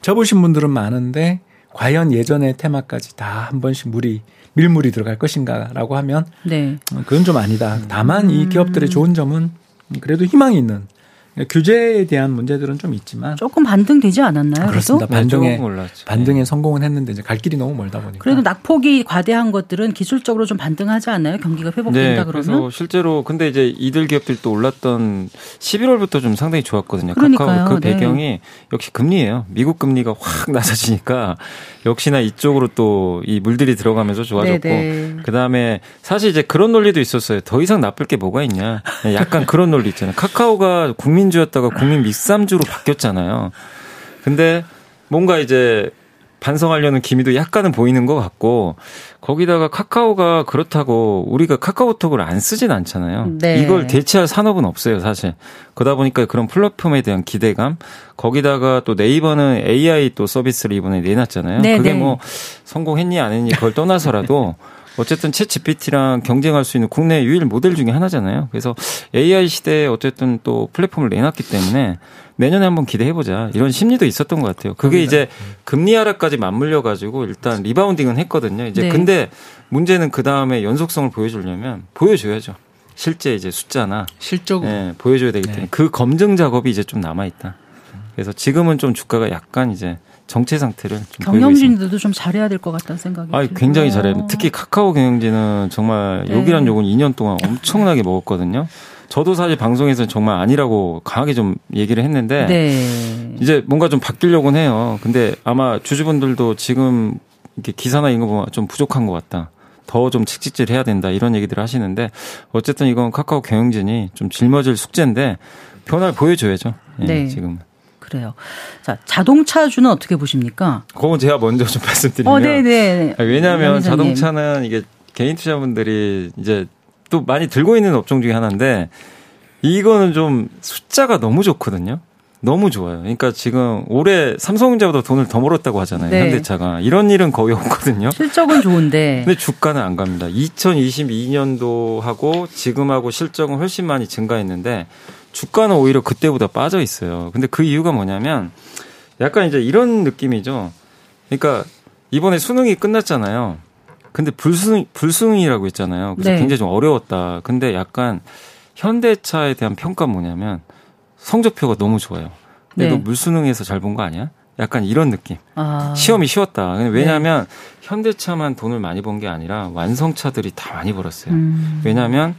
접으신 분들은 많은데 과연 예전의 테마까지 다 한 번씩 물이 밀물이 들어갈 것인가라고 하면 네. 어, 그건 좀 아니다. 다만 이 음. 기업들의 좋은 점은 그래도 희망이 있는 규제에 대한 문제들은 좀 있지만 조금 반등되지 않았나요? 그렇습니다. 반등에 네, 반등에 성공은 했는데 이제 갈 길이 너무 멀다 보니까 그래도 낙폭이 과대한 것들은 기술적으로 좀 반등하지 않나요? 경기가 회복된다 네, 그러면 그래서 실제로 근데 이제 이들 기업들도 올랐던 11월부터 좀 상당히 좋았거든요. 그러니까요. 카카오 그 네. 배경이 네. 역시 금리예요. 미국 금리가 확 낮아지니까 역시나 이쪽으로 또 이 물들이 들어가면서 좋아졌고 네, 네. 그다음에 사실 이제 그런 논리도 있었어요. 더 이상 나쁠 게 뭐가 있냐. 약간 그런 논리 있잖아요. 카카오가 국민 국 민주였다가 국민 믹삼주로 바뀌었잖아요. 근데 뭔가 이제 반성하려는 기미도 약간은 보이는 것 같고 거기다가 카카오가 그렇다고 우리가 카카오톡을 안 쓰진 않잖아요. 네. 이걸 대체할 산업은 없어요, 사실. 그러다 보니까 그런 플랫폼에 대한 기대감 거기다가 또 네이버는 AI 또 서비스를 이번에 내놨잖아요. 네, 그게 네. 뭐 성공했니 안 했니 그걸 떠나서라도 어쨌든 챗 GPT랑 경쟁할 수 있는 국내 유일 모델 중에 하나잖아요. 그래서 AI 시대에 어쨌든 또 플랫폼을 내놨기 때문에 내년에 한번 기대해보자. 이런 심리도 있었던 것 같아요. 그게 이제 금리 하락까지 맞물려 가지고 일단 리바운딩은 했거든요. 이제 네. 근데 문제는 그 다음에 연속성을 보여주려면 보여줘야죠. 실제 이제 숫자나 실적으로 네, 보여줘야 되기 때문에 네. 그 검증 작업이 이제 좀 남아 있다. 그래서 지금은 좀 주가가 약간 이제 정체 상태를 경영진들도 좀 잘해야 될 것 같다는 생각이 아, 굉장히 잘해요. 특히 카카오 경영진은 정말 네. 욕이란 욕은 2년 동안 엄청나게 먹었거든요. 저도 사실 방송에서 정말 아니라고 강하게 좀 얘기를 했는데 네. 이제 뭔가 좀 바뀌려고는 해요. 근데 아마 주주분들도 지금 이렇게 기사나 이런 거 보면 좀 부족한 것 같다. 더 좀 칙칙질 해야 된다 이런 얘기들을 하시는데 어쨌든 이건 카카오 경영진이 좀 짊어질 숙제인데 변화를 보여줘야죠. 예, 네. 지금. 그래요. 자, 자동차주는 어떻게 보십니까? 그건 제가 먼저 좀 말씀드리면. 어, 네네. 네. 왜냐하면 자동차는 이게 개인 투자분들이 이제 또 많이 들고 있는 업종 중에 하나인데 이거는 좀 숫자가 너무 좋거든요. 너무 좋아요. 그러니까 지금 올해 삼성전자보다 돈을 더 벌었다고 하잖아요. 네. 현대차가. 이런 일은 거의 없거든요. 실적은 좋은데. 근데 주가는 안 갑니다. 2022년도하고 지금하고 실적은 훨씬 많이 증가했는데 주가는 오히려 그때보다 빠져 있어요. 근데 그 이유가 뭐냐면 약간 이제 이런 느낌이죠. 그러니까 이번에 수능이 끝났잖아요. 근데 불수능, 불수능이라고 했잖아요. 그래서 네. 굉장히 좀 어려웠다. 근데 약간 현대차에 대한 평가 뭐냐면 성적표가 너무 좋아요. 근데 네. 너 물수능에서 잘 본 거 아니야? 약간 이런 느낌. 아. 시험이 쉬웠다. 왜냐하면 네. 현대차만 돈을 많이 번 게 아니라 완성차들이 다 많이 벌었어요. 음. 왜냐하면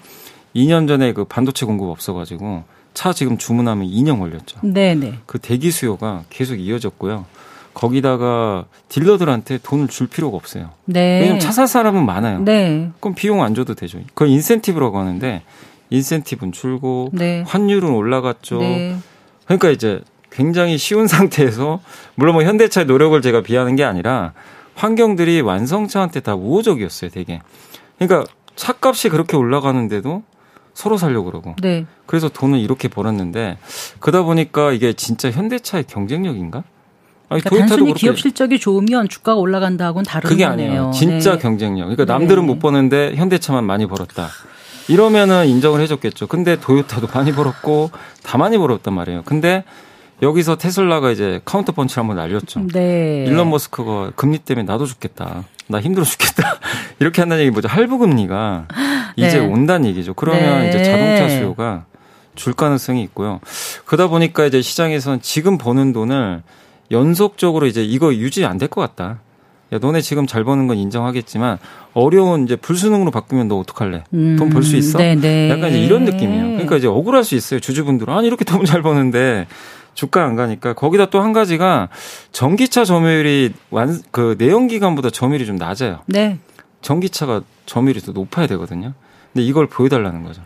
2년 전에 그 반도체 공급 없어가지고 차 지금 주문하면 2년 걸렸죠. 네네. 네. 그 대기 수요가 계속 이어졌고요. 거기다가 딜러들한테 돈을 줄 필요가 없어요. 네. 왜냐면 차 살 사람은 많아요. 네. 그럼 비용 안 줘도 되죠. 그건 인센티브라고 하는데 인센티브는 줄고 네. 환율은 올라갔죠. 네. 그러니까 이제 굉장히 쉬운 상태에서 물론 뭐 현대차의 노력을 제가 비하는 게 아니라 환경들이 완성차한테 다 우호적이었어요, 되게. 그러니까 차값이 그렇게 올라가는데도 서로 살려고 그러고. 네. 그래서 돈을 이렇게 벌었는데 그러다 보니까 이게 진짜 현대차의 경쟁력인가? 아니, 그러니까 단순히 기업 실적이 좋으면 주가가 올라간다고는 다른 그게 아니에요. 진짜 네. 경쟁력. 그러니까 남들은 네. 못 버는데 현대차만 많이 벌었다. 이러면은 인정을 해줬겠죠. 근데 도요타도 많이 벌었고 다 많이 벌었단 말이에요. 근데 여기서 테슬라가 이제 카운터 펀치를 한번 날렸죠. 네. 일론 머스크가 금리 때문에 나도 죽겠다. 나 힘들어 죽겠다. 이렇게 한다는 얘기 뭐죠? 할부 금리가 이제 네. 온다는 얘기죠. 그러면 네. 이제 자동차 수요가 줄 가능성이 있고요. 그러다 보니까 이제 시장에서는 지금 버는 돈을 연속적으로 이제 이거 유지 안 될 것 같다. 야, 너네 지금 잘 버는 건 인정하겠지만 어려운 이제 불수능으로 바꾸면 너 어떡할래? 음, 돈벌 수 있어? 네네. 네. 약간 이제 이런 느낌이에요. 그러니까 이제 억울할 수 있어요. 주주분들은 아니 이렇게 돈 잘 버는데 주가 안 가니까 거기다 또 한 가지가 전기차 점유율이 완 그 내연 기관보다 점유율이 좀 낮아요. 네. 전기차가 점유율이 더 높아야 되거든요. 근데 이걸 보여달라는 거죠.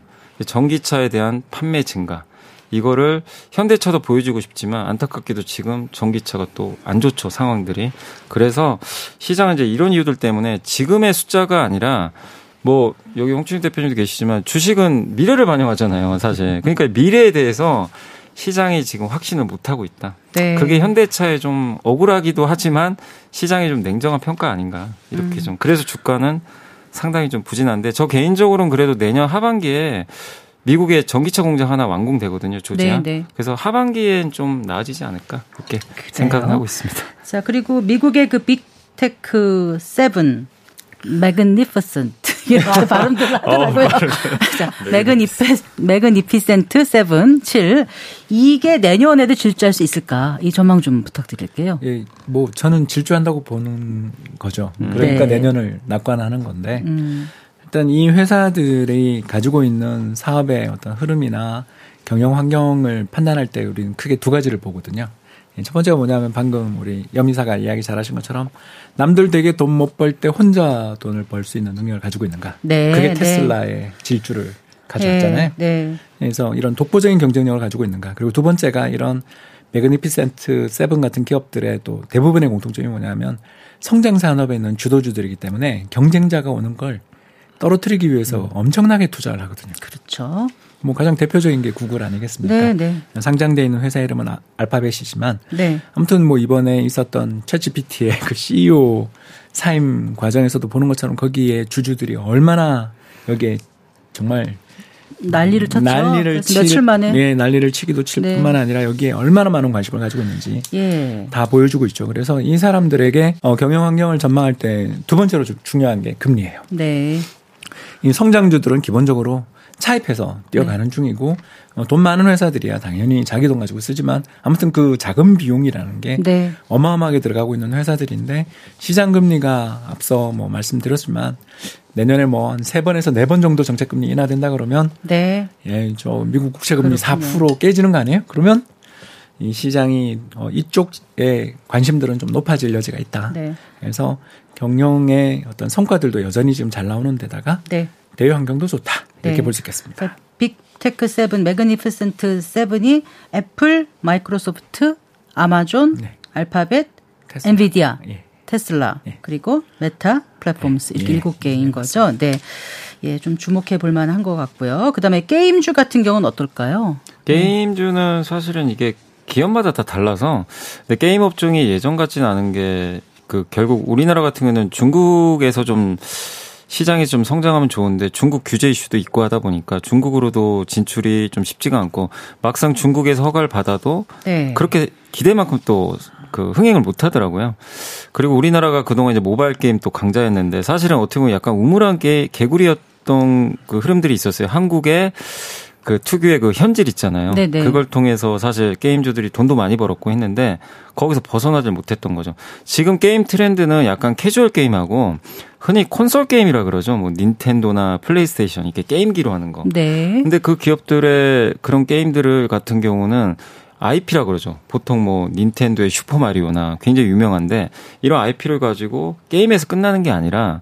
전기차에 대한 판매 증가. 이거를 현대차도 보여주고 싶지만 안타깝게도 지금 전기차가 또 안 좋죠 상황들이 그래서 시장은 이제 이런 이유들 때문에 지금의 숫자가 아니라 뭐 여기 홍춘희 대표님도 계시지만 주식은 미래를 반영하잖아요 사실 그러니까 미래에 대해서 시장이 지금 확신을 못 하고 있다. 네. 그게 현대차에 좀 억울하기도 하지만 시장이 좀 냉정한 평가 아닌가 이렇게 음. 좀 그래서 주가는 상당히 좀 부진한데 저 개인적으로는 그래도 내년 하반기에 미국에 전기차 공장 하나 완공되거든요, 조지아. 네, 네. 그래서 하반기엔 좀 나아지지 않을까 그렇게 그래요. 생각을 하고 있습니다. 자 그리고 미국의 그 빅테크 Seven Magnificent 이렇게 발음들 하더라고요. 어, 자, Magnifi- Magnificent Seven 7 이게 내년에도 질주할 수 있을까? 이 전망 좀 부탁드릴게요. 예, 뭐 저는 질주한다고 보는 거죠. 그러니까 네. 내년을 낙관하는 건데. 음. 일단 이 회사들이 가지고 있는 사업의 어떤 흐름이나 경영 환경을 판단할 때 우리는 크게 두 가지를 보거든요. 첫 번째가 뭐냐면 방금 우리 염 이사가 이야기 잘하신 것처럼 남들 되게 돈 못 벌 때 혼자 돈을 벌 수 있는 능력을 가지고 있는가. 네, 그게 네. 테슬라의 네. 질주를 가져왔잖아요. 네, 네, 그래서 이런 독보적인 경쟁력을 가지고 있는가. 그리고 두 번째가 이런 Magnificent Seven 같은 기업들의 또 대부분의 공통점이 뭐냐면 성장 산업에 있는 주도주들이기 때문에 경쟁자가 오는 걸 떨어뜨리기 위해서 음. 엄청나게 투자를 하거든요. 그렇죠. 뭐 가장 대표적인 게 구글 아니겠습니까? 네, 네. 상장돼 있는 회사 이름은 아, 알파벳이지만 네. 아무튼 뭐 이번에 있었던 챗GPT의 그 CEO 사임 과정에서도 보는 것처럼 거기에 주주들이 얼마나 여기에 정말 난리를 쳤죠. 난리를 치, 며칠 만에 예, 난리를 치기도 칠 네. 뿐만 아니라 여기에 얼마나 많은 관심을 가지고 있는지 예. 다 보여주고 있죠. 그래서 이 사람들에게 어, 경영 환경을 전망할 때 두 번째로 중요한 게 금리예요. 네. 이 성장주들은 기본적으로 차입해서 뛰어가는 네. 중이고 어, 돈 많은 회사들이야 당연히 자기 돈 가지고 쓰지만 아무튼 그 자금 비용이라는 게 네. 어마어마하게 들어가고 있는 회사들인데 시장 금리가 앞서 뭐 말씀드렸지만 내년에 뭐 한 세 번에서 네 번 정도 정책 금리 인하된다 그러면 네. 예, 저 미국 국채 금리 4% 깨지는 거 아니에요? 그러면 이 시장이 어 이쪽에 관심들은 좀 높아질 여지가 있다. 네. 그래서 경영의 어떤 성과들도 여전히 지금 잘 나오는 데다가 네. 대외 환경도 좋다. 이렇게 네. 볼수 있겠습니다. 빅테크 Seven, Magnificent Seven이 애플, 마이크로소프트, 아마존, 네. 알파벳, 테슬라. 엔비디아, 예. 테슬라, 예. 그리고 메타, 플랫폼스 이렇게 예. 일곱 개인 거죠. 네. 예, 좀 주목해 볼 만한 것 같고요. 그다음에 게임주 같은 경우는 어떨까요? 게임주는 사실은 이게 기업마다 다 달라서 근데 게임 업종이 예전 같지는 않은 게 그 결국 우리나라 같은 경우는 중국에서 좀 시장이 좀 성장하면 좋은데 중국 규제 이슈도 있고 하다 보니까 중국으로도 진출이 좀 쉽지가 않고 막상 중국에서 허가를 받아도 네. 그렇게 기대만큼 또 그 흥행을 못 하더라고요. 그리고 우리나라가 그동안 이제 모바일 게임 또 강자였는데 사실은 어떻게 보면 약간 우물한 게 개구리였던 그 흐름들이 있었어요. 한국에 그 특유의 그 현질 있잖아요. 네네. 그걸 통해서 사실 게임주들이 돈도 많이 벌었고 했는데 거기서 벗어나질 못했던 거죠. 지금 게임 트렌드는 약간 캐주얼 게임하고 흔히 콘솔 게임이라 그러죠. 뭐 닌텐도나 플레이스테이션 이렇게 게임기로 하는 거. 네. 근데 그 기업들의 그런 게임들을 같은 경우는 IP라 그러죠. 보통 뭐 닌텐도의 슈퍼 마리오나 굉장히 유명한데 이런 IP를 가지고 게임에서 끝나는 게 아니라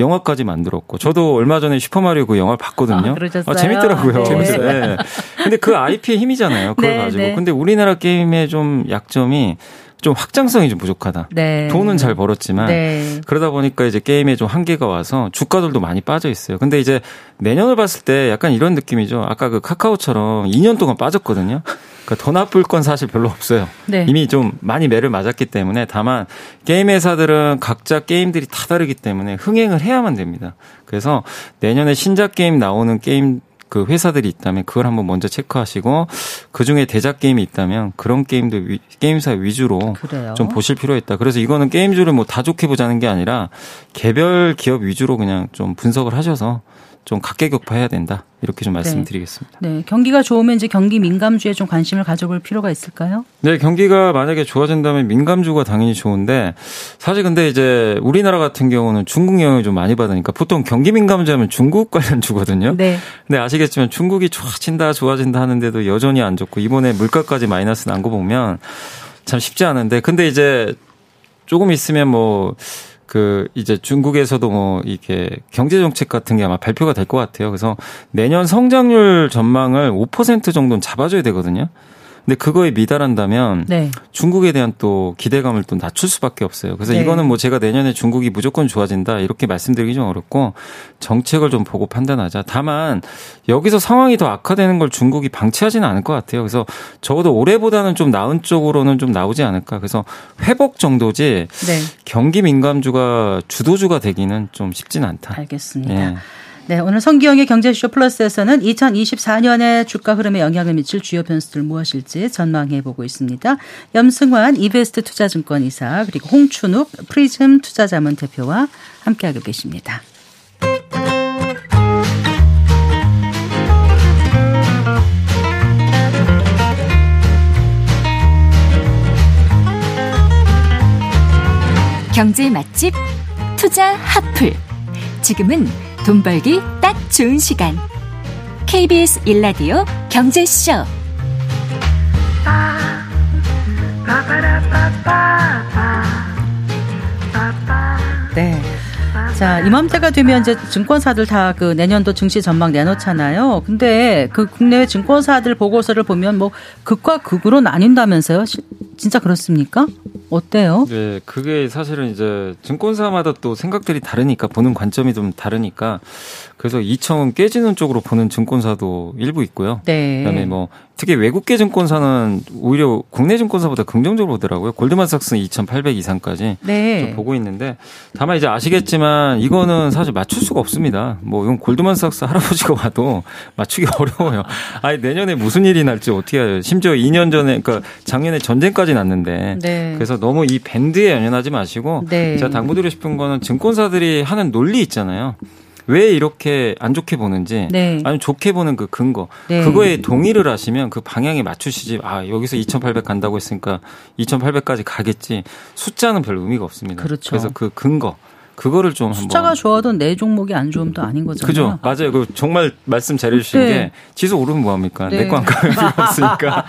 영화까지 만들었고 저도 얼마 전에 슈퍼마리오 그 영화를 봤거든요. 아, 아 재밌더라고요. 네. 재밌어요. 네. 근데 그 IP의 힘이잖아요. 그걸 네, 가지고. 네. 근데 우리나라 게임의 좀 약점이 좀 확장성이 좀 부족하다. 네. 돈은 잘 벌었지만 네. 그러다 보니까 이제 게임에 좀 한계가 와서 주가들도 많이 빠져 있어요. 근데 이제 내년을 봤을 때 약간 이런 느낌이죠. 아까 그 카카오처럼 2년 동안 빠졌거든요. 그러니까 더 나쁠 건 사실 별로 없어요. 네. 이미 좀 많이 매를 맞았기 때문에 다만 게임 회사들은 각자 게임들이 다 다르기 때문에 흥행을 해야만 됩니다. 그래서 내년에 신작 게임 나오는 게임 그 회사들이 있다면 그걸 한번 먼저 체크하시고 그 중에 대작 게임이 있다면 그런 게임들 위, 게임사 위주로 그래요? 좀 보실 필요가 있다. 그래서 이거는 게임주를 뭐 다 좋게 보자는 게 아니라 개별 기업 위주로 그냥 좀 분석을 하셔서 좀 각계격파해야 된다. 이렇게 좀 말씀드리겠습니다. 네. 네. 경기가 좋으면 이제 경기 민감주에 좀 관심을 가져볼 필요가 있을까요? 네, 경기가 만약에 좋아진다면 민감주가 당연히 좋은데 사실 근데 이제 우리나라 같은 경우는 중국 영향을 좀 많이 받으니까 보통 경기 민감주 하면 중국 관련 주거든요. 네. 근데 아시겠지만 중국이 좋아진다, 좋아진다 하는데도 여전히 안 좋고 이번에 물가까지 마이너스 난 거 보면 참 쉽지 않은데 근데 이제 조금 있으면 뭐 그 이제 중국에서도 뭐 이게 경제 정책 같은 게 아마 발표가 될 것 같아요. 그래서 내년 성장률 전망을 5% 정도는 잡아줘야 되거든요. 근데 그거에 미달한다면 네. 중국에 대한 또 기대감을 또 낮출 수밖에 없어요. 그래서 네. 이거는 뭐 제가 내년에 중국이 무조건 좋아진다 이렇게 말씀드리기 좀 어렵고 정책을 좀 보고 판단하자. 다만 여기서 상황이 더 악화되는 걸 중국이 방치하지는 않을 것 같아요. 그래서 적어도 올해보다는 좀 나은 쪽으로는 좀 나오지 않을까. 그래서 회복 정도지 네. 경기 민감주가 주도주가 되기는 좀 쉽지는 않다. 알겠습니다. 예. 네, 오늘 성기영의 경제쇼 플러스에서는 2024년에 주가 흐름에 영향을 미칠 주요 변수들 무엇일지 전망해 보고 있습니다. 염승환 이베스트 투자증권 이사 그리고 홍춘욱 프리즘 투자자문 대표와 함께하고 계십니다. 경제 맛집 투자 핫플 지금은 돈 벌기 딱 좋은 시간. KBS 일라디오 경제쇼. 네. 자, 이맘때가 되면 이제 증권사들 다 그 내년도 증시 전망 내놓잖아요. 근데 그 국내외 증권사들 보고서를 보면 뭐 극과 극으로 나뉜다면서요? 진짜 그렇습니까? 어때요? 네, 그게 사실은 이제 증권사마다 또 생각들이 다르니까 보는 관점이 좀 다르니까 그래서 2천 깨지는 쪽으로 보는 증권사도 일부 있고요. 네. 그다음에 뭐 특히 외국계 증권사는 오히려 국내 증권사보다 긍정적으로 보더라고요. 골드만삭스는 2,800 이상까지 네. 보고 있는데 다만 이제 아시겠지만 이거는 사실 맞출 수가 없습니다. 뭐 이건 골드만삭스 할아버지가 와도 맞추기 어려워요. 아니 내년에 무슨 일이 날지 어떻게 해요? 심지어 2년 전에 그러니까 작년에 전쟁까지 났는데 네. 그래서 너무 이 밴드에 연연하지 마시고 네. 제가 당부드리고 싶은 거는 증권사들이 하는 논리 있잖아요. 왜 이렇게 안 좋게 보는지 네. 아니면 좋게 보는 그 근거 네. 그거에 동의를 하시면 그 방향에 맞추시지 아 여기서 2,800 간다고 했으니까 2,800까지 가겠지 숫자는 별 의미가 없습니다. 그렇죠. 그래서 그 근거 그거를 좀 숫자가 한번. 좋아도 내 종목이 안 좋으면 또 아닌 거잖아요. 그죠. 맞아요. 그 정말 말씀 잘 해주신 네. 게 지수 오르면 뭐합니까? 네. 내거 안 가면 필요 없으니까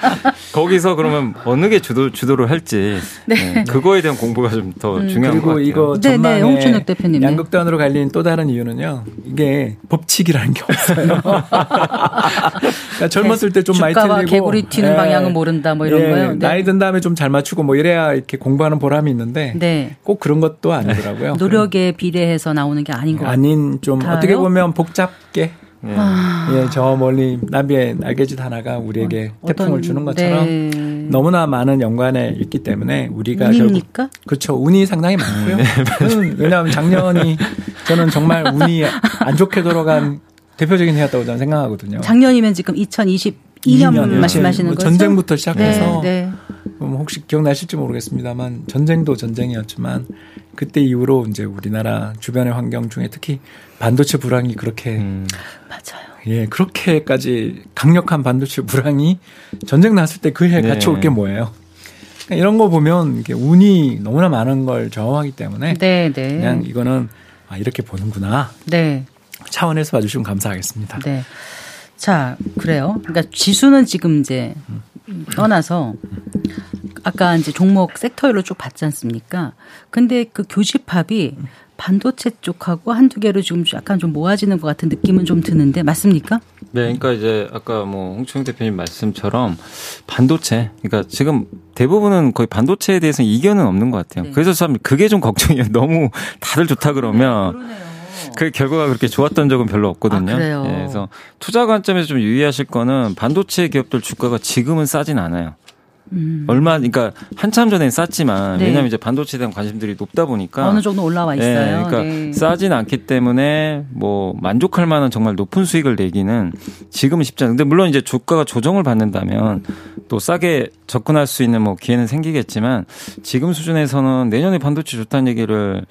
거기서 그러면 어느 게 주도 주도를 할지 네. 네. 그거에 대한 공부가 좀더 음. 중요한 것 같아요. 그리고 이거 전망에 대표님 양극단으로 갈린 또 다른 이유는요. 이게 법칙이라는 게 없어요. 그러니까 젊었을 때 좀 많이 틀리고 개구리 튀는 네. 방향은 모른다 뭐 이런 예. 거요. 네. 나이 든 다음에 좀 잘 맞추고 뭐 이래야 이렇게 공부하는 보람이 있는데 네. 꼭 그런 것도 아니더라고요. 노력 에에 비례해서 나오는 게 아닌 것 같아요. 아닌 좀 같아요? 어떻게 보면 복잡게 예. 아. 예, 저 멀리 나비의 날개짓 하나가 우리에게 어, 태풍을 주는 것처럼 네. 너무나 많은 연관에 있기 때문에 우리가 운입니까? 결국 그렇죠. 운이 상당히 많고요. 네, 왜냐하면 작년이 저는 정말 운이 안 좋게 돌아간 대표적인 해였다고 저는 생각하거든요. 작년이면 지금 2022년 2년, 말씀하시는 뭐 거죠? 전쟁부터 시작해서 네, 네. 뭐 혹시 기억나실지 모르겠습니다만 전쟁도 전쟁이었지만 그때 이후로 이제 우리나라 주변의 환경 중에 특히 반도체 불황이 그렇게 음. 맞아요. 예, 그렇게까지 강력한 반도체 불황이 전쟁 났을 때 그 해에 네. 같이 올게 뭐예요? 그러니까 이런 거 보면 이게 운이 너무나 많은 걸 저항하기 때문에 네, 네. 그냥 이거는 아 이렇게 보는구나. 네. 차원에서 봐주시면 감사하겠습니다. 네. 자, 그래요. 그러니까 지수는 지금 이제 떠나서 아까 이제 종목 섹터별로 쭉 봤지 않습니까? 근데 그 교집합이 반도체 쪽하고 한두 개로 지금 약간 좀 모아지는 것 같은 느낌은 좀 드는데 맞습니까? 네, 그러니까 이제 아까 뭐 홍충 대표님 말씀처럼 반도체, 그러니까 지금 대부분은 거의 반도체에 대해서 이견은 없는 것 같아요. 네. 그래서 참 그게 좀 걱정이에요. 너무 다들 좋다 그러면. 네, 그 결과가 그렇게 좋았던 적은 별로 없거든요. 아? 예, 그래서 투자 관점에서 좀 유의하실 거는 반도체 기업들 주가가 지금은 싸진 않아요. 음. 얼마 그러니까 한참 전엔 쌌지만 네. 왜냐하면 이제 반도체에 대한 관심들이 높다 보니까 어느 정도 올라와 네, 있어요. 네, 그러니까 네. 싸진 않기 때문에 뭐 만족할 만한 정말 높은 수익을 내기는 지금은 쉽지 않은데 물론 이제 주가가 조정을 받는다면 또 싸게 접근할 수 있는 뭐 기회는 생기겠지만 지금 수준에서는 내년에 반도체 좋다는 얘기를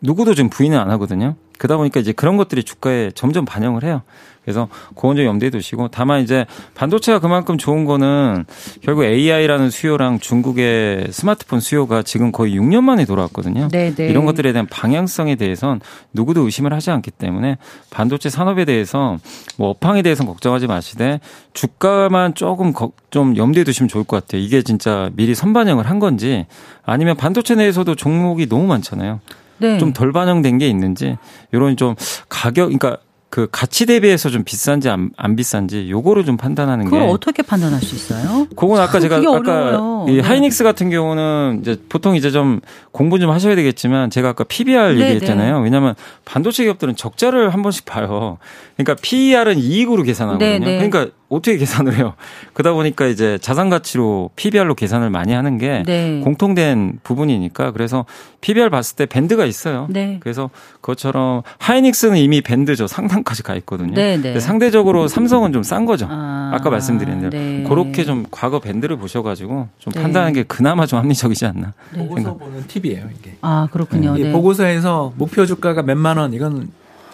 누구도 지금 부인은 안 하거든요. 그러다 보니까 이제 그런 것들이 주가에 점점 반영을 해요. 그래서 그건 좀 염두에 두시고 다만 이제 반도체가 그만큼 좋은 거는 결국 AI라는 수요랑 중국의 스마트폰 수요가 지금 거의 6년 만에 돌아왔거든요. 네네. 네. 이런 것들에 대한 방향성에 대해선 누구도 의심을 하지 않기 때문에 반도체 산업에 대해서 뭐 업황에 대해서는 걱정하지 마시되 주가만 조금 좀 염두에 두시면 좋을 것 같아요. 이게 진짜 미리 선반영을 한 건지 아니면 반도체 내에서도 종목이 너무 많잖아요. 네. 좀덜 반영된 게 있는지 이런 좀 가격 그러니까 그 가치 대비해서 좀 비싼지 안, 안 비싼지 요거를 좀 판단하는 그걸 게. 그걸 어떻게 판단할 수 있어요? 그건 아까 제가 아까 이 네. 하이닉스 같은 경우는 이제 보통 이제 좀 공부 좀 하셔야 되겠지만 제가 아까 PBR 네, 얘기했잖아요. 네. 왜냐하면 반도체 기업들은 적자를 한 번씩 봐요. 그러니까 PER은 이익으로 계산하거든요. 네, 네. 그러니까 어떻게 계산을 해요? 그러다 보니까 이제 자산 가치로 PBR로 계산을 많이 하는 게 네. 공통된 부분이니까 그래서 PBR 봤을 때 밴드가 있어요. 네. 그래서 그것처럼 하이닉스는 이미 밴드죠. 상단까지 가 있거든요. 네, 네. 상대적으로 삼성은 좀 싼 거죠. 아, 까 말씀드린 대로 네. 그렇게 좀 과거 밴드를 보셔가지고 좀 네. 판단하는 게 그나마 좀 합리적이지 않나. 보고서 보는 팁이에요 이게. 아 그렇군요. 보고서에서 목표 주가가 몇만 원 이건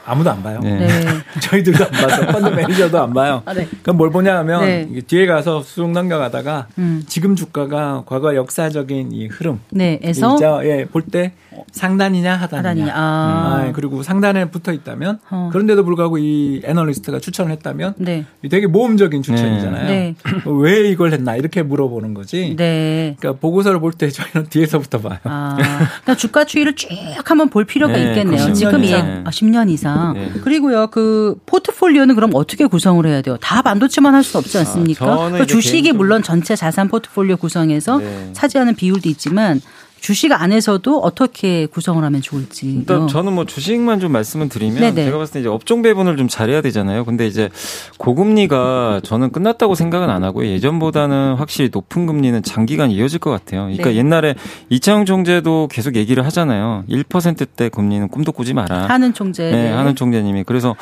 아무도 안 봐요. 네. 네. 저희들도 안 봐서 펀드 매니저도 안 봐요. 아, 네. 그럼 뭘 보냐 하면 네. 뒤에 가서 수록 넘겨가다가 음. 지금 주가가 과거 역사적인 이 흐름. 네. 에서 예, 볼 때 상단이냐 하단이냐. 하단이냐. 아. 아. 그리고 상단에 붙어 있다면 어. 그런데도 불구하고 이 애널리스트가 추천을 했다면 네. 되게 모험적인 추천이잖아요. 네. 왜 이걸 했나 이렇게 물어보는 거지. 네. 그러니까 보고서를 볼 때 저희는 뒤에서부터 봐요. 아. 그러니까 주가 추이를 쭉 한번 볼 필요가 네, 있겠네요. 지금 예, 아, 10년 이상. 이상. 네. 그리고요, 그 포트폴리오는 그럼 어떻게 구성을 해야 돼요? 다 반도체만 할 수 없지 않습니까? 아, 그 주식이 물론 전체 자산 포트폴리오 구성에서 네. 차지하는 비율도 있지만 주식 안에서도 어떻게 구성을 하면 좋을지. 일단 저는 뭐 주식만 좀 말씀을 드리면 네네. 제가 봤을 때 이제 업종 배분을 좀 잘해야 되잖아요. 근데 이제 고금리가 저는 끝났다고 생각은 안 하고요. 예전보다는 확실히 높은 금리는 장기간 이어질 것 같아요. 그러니까 네. 옛날에 이창용 총재도 계속 얘기를 하잖아요. 1%대 금리는 꿈도 꾸지 마라. 하는 총재. 네, 하는 총재님이. 그래서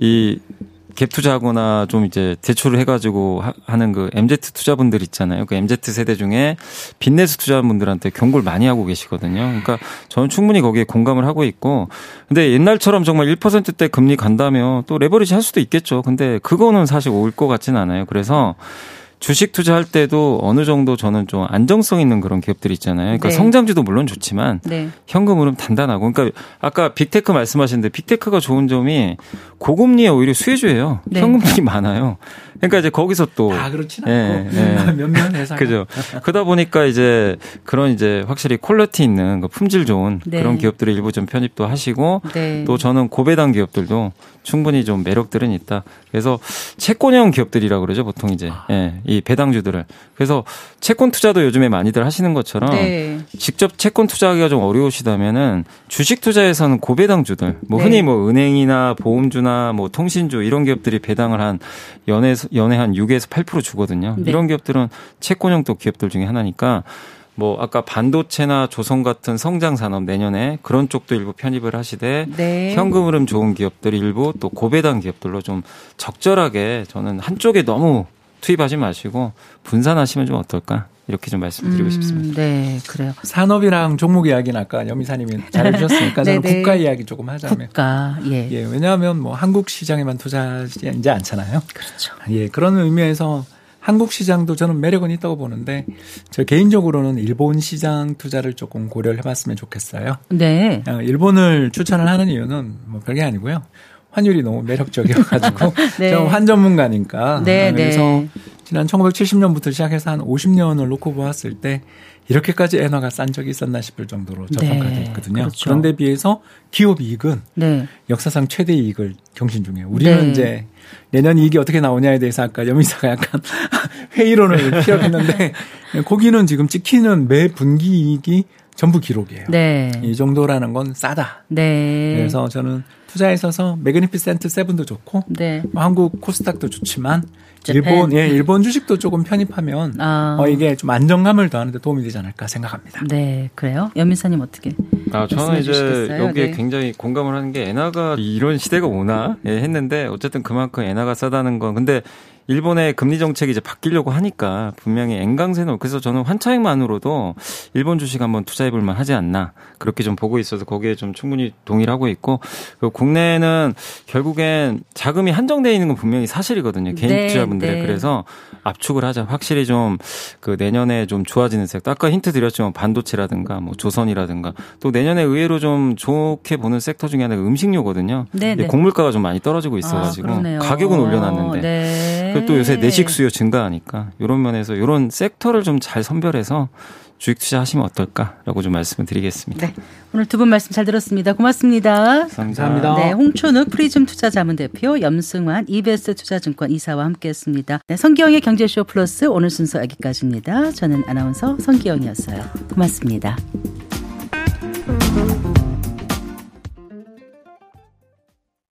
이 갭 투자하거나 좀 이제 대출을 해가지고 하 는 그 MZ 투자분들 있잖아요. 그 MZ 세대 중에 빚내수 투자분들한테 경고를 많이 하고 계시거든요. 그러니까 저는 충분히 거기에 공감을 하고 있고, 근데 옛날처럼 정말 1%대 금리 간다면 또 레버리지 할 수도 있겠죠. 근데 그거는 사실 올 것 같지는 않아요. 그래서 주식 투자할 때도 어느 정도 저는 좀 안정성 있는 그런 기업들이 있잖아요. 그러니까 네. 성장주도 물론 좋지만 네. 현금 흐름 단단하고 그러니까 아까 빅테크 말씀하셨는데 빅테크가 좋은 점이 고금리에 오히려 수혜주예요. 네. 현금이 많아요. 그러니까 이제 거기서 또 아, 그렇진 않고 예, 예. 몇몇 회사 그죠. 그러다 보니까 이제 그런 이제 확실히 퀄리티 있는 그 품질 좋은 네. 그런 기업들을 일부 좀 편입도 하시고 네. 또 저는 고배당 기업들도 충분히 좀 매력들은 있다. 그래서 채권형 기업들이라 고 그러죠 보통 이제 아. 예, 이 배당주들을 그래서 채권 투자도 요즘에 많이들 하시는 것처럼 네. 직접 채권 투자하기가 좀 어려우시다면은 주식 투자에서는 고배당주들 뭐 네. 흔히 뭐 은행이나 보험주나 뭐 통신주 이런 기업들이 배당을 한 연에 연에 한 6에서 8% 주거든요. 네. 이런 기업들은 채권형 또 기업들 중에 하나니까 뭐 아까 반도체나 조선 같은 성장 산업 내년에 그런 쪽도 일부 편입을 하시되 네. 현금 흐름 좋은 기업들 일부 또 고배당 기업들로 좀 적절하게 저는 한쪽에 너무 투입하지 마시고 분산하시면 좀 어떨까 이렇게 좀 말씀드리고 음, 싶습니다. 네, 그래요. 산업이랑 종목 이야기는 아까 여미사님이 잘해주셨으니까 저는 국가 이야기 조금 하자면. 국가, 예. 예, 왜냐하면 뭐 한국 시장에만 투자하지 않잖아요. 그렇죠. 예, 그런 의미에서 한국 시장도 저는 매력은 있다고 보는데 저 개인적으로는 일본 시장 투자를 조금 고려를 해봤으면 좋겠어요. 네. 어, 일본을 추천을 하는 이유는 뭐 별게 아니고요. 환율이 너무 매력적이어가지고 네. 저환 전문가니까 네, 네, 그래서 네. 지난 1970년부터 시작해서 한 50년을 놓고 보았을 때 이렇게까지 엔화가 싼 적이 있었나 싶을 정도로 저평가돼 네, 있거든요. 그렇죠. 그런데 비해서 기업 이익은 네. 역사상 최대 이익을 경신 중이에요. 우리는 네. 이제 내년 이익이 어떻게 나오냐에 대해서 아까 여미사가 약간 회의론을 피력했는데 거기는 지금 찍히는 매 분기 이익이 전부 기록이에요. 네. 이 정도라는 건 싸다. 네. 그래서 저는 투자에 있어서 매그니피센트 세븐도 좋고 네. 뭐 한국 코스닥도 좋지만 일본 예 일본 주식도 조금 편입하면 아. 어, 이게 좀 안정감을 더하는데 도움이 되지 않을까 생각합니다. 네 그래요. 염 이사님 어떻게? 아 저는 이제 주시겠어요? 여기에 네. 굉장히 공감을 하는 게 엔화가 이런 시대가 오나 예, 했는데 어쨌든 그만큼 엔화가 싸다는 건 근데 일본의 금리 정책이 이제 바뀌려고 하니까 분명히 엔강세는 그래서 저는 환차익만으로도 일본 주식 한번 투자해 볼 만 하지 않나 그렇게 좀 보고 있어서 거기에 좀 충분히 동의를 하고 있고 국내는 결국엔 자금이 한정되어 있는 건 분명히 사실이거든요. 개인 네, 투자분들의 네. 그래서 압축을 하자. 확실히 좀 그 내년에 좀 좋아지는 섹터. 아까 힌트 드렸지만 반도체라든가 뭐 조선이라든가 또 내년에 의외로 좀 좋게 보는 섹터 중에 하나가 음식료거든요. 네, 네. 곡물가가 좀 많이 떨어지고 있어가지고 아, 가격은 올려놨는데 네. 또 요새 내식 수요 증가하니까 이런 면에서 이런 섹터를 좀 잘 선별해서 주식 투자하시면 어떨까라고 좀 말씀을 드리겠습니다. 네. 오늘 두 분 말씀 잘 들었습니다. 고맙습니다. 감사합니다. 네, 홍춘욱 프리즘 투자자문 대표, 염승환 이베스트 투자증권 이사와 함께했습니다. 네, 성기영의 경제쇼 플러스 오늘 순서 여기까지입니다. 저는 아나운서 성기영이었어요. 고맙습니다.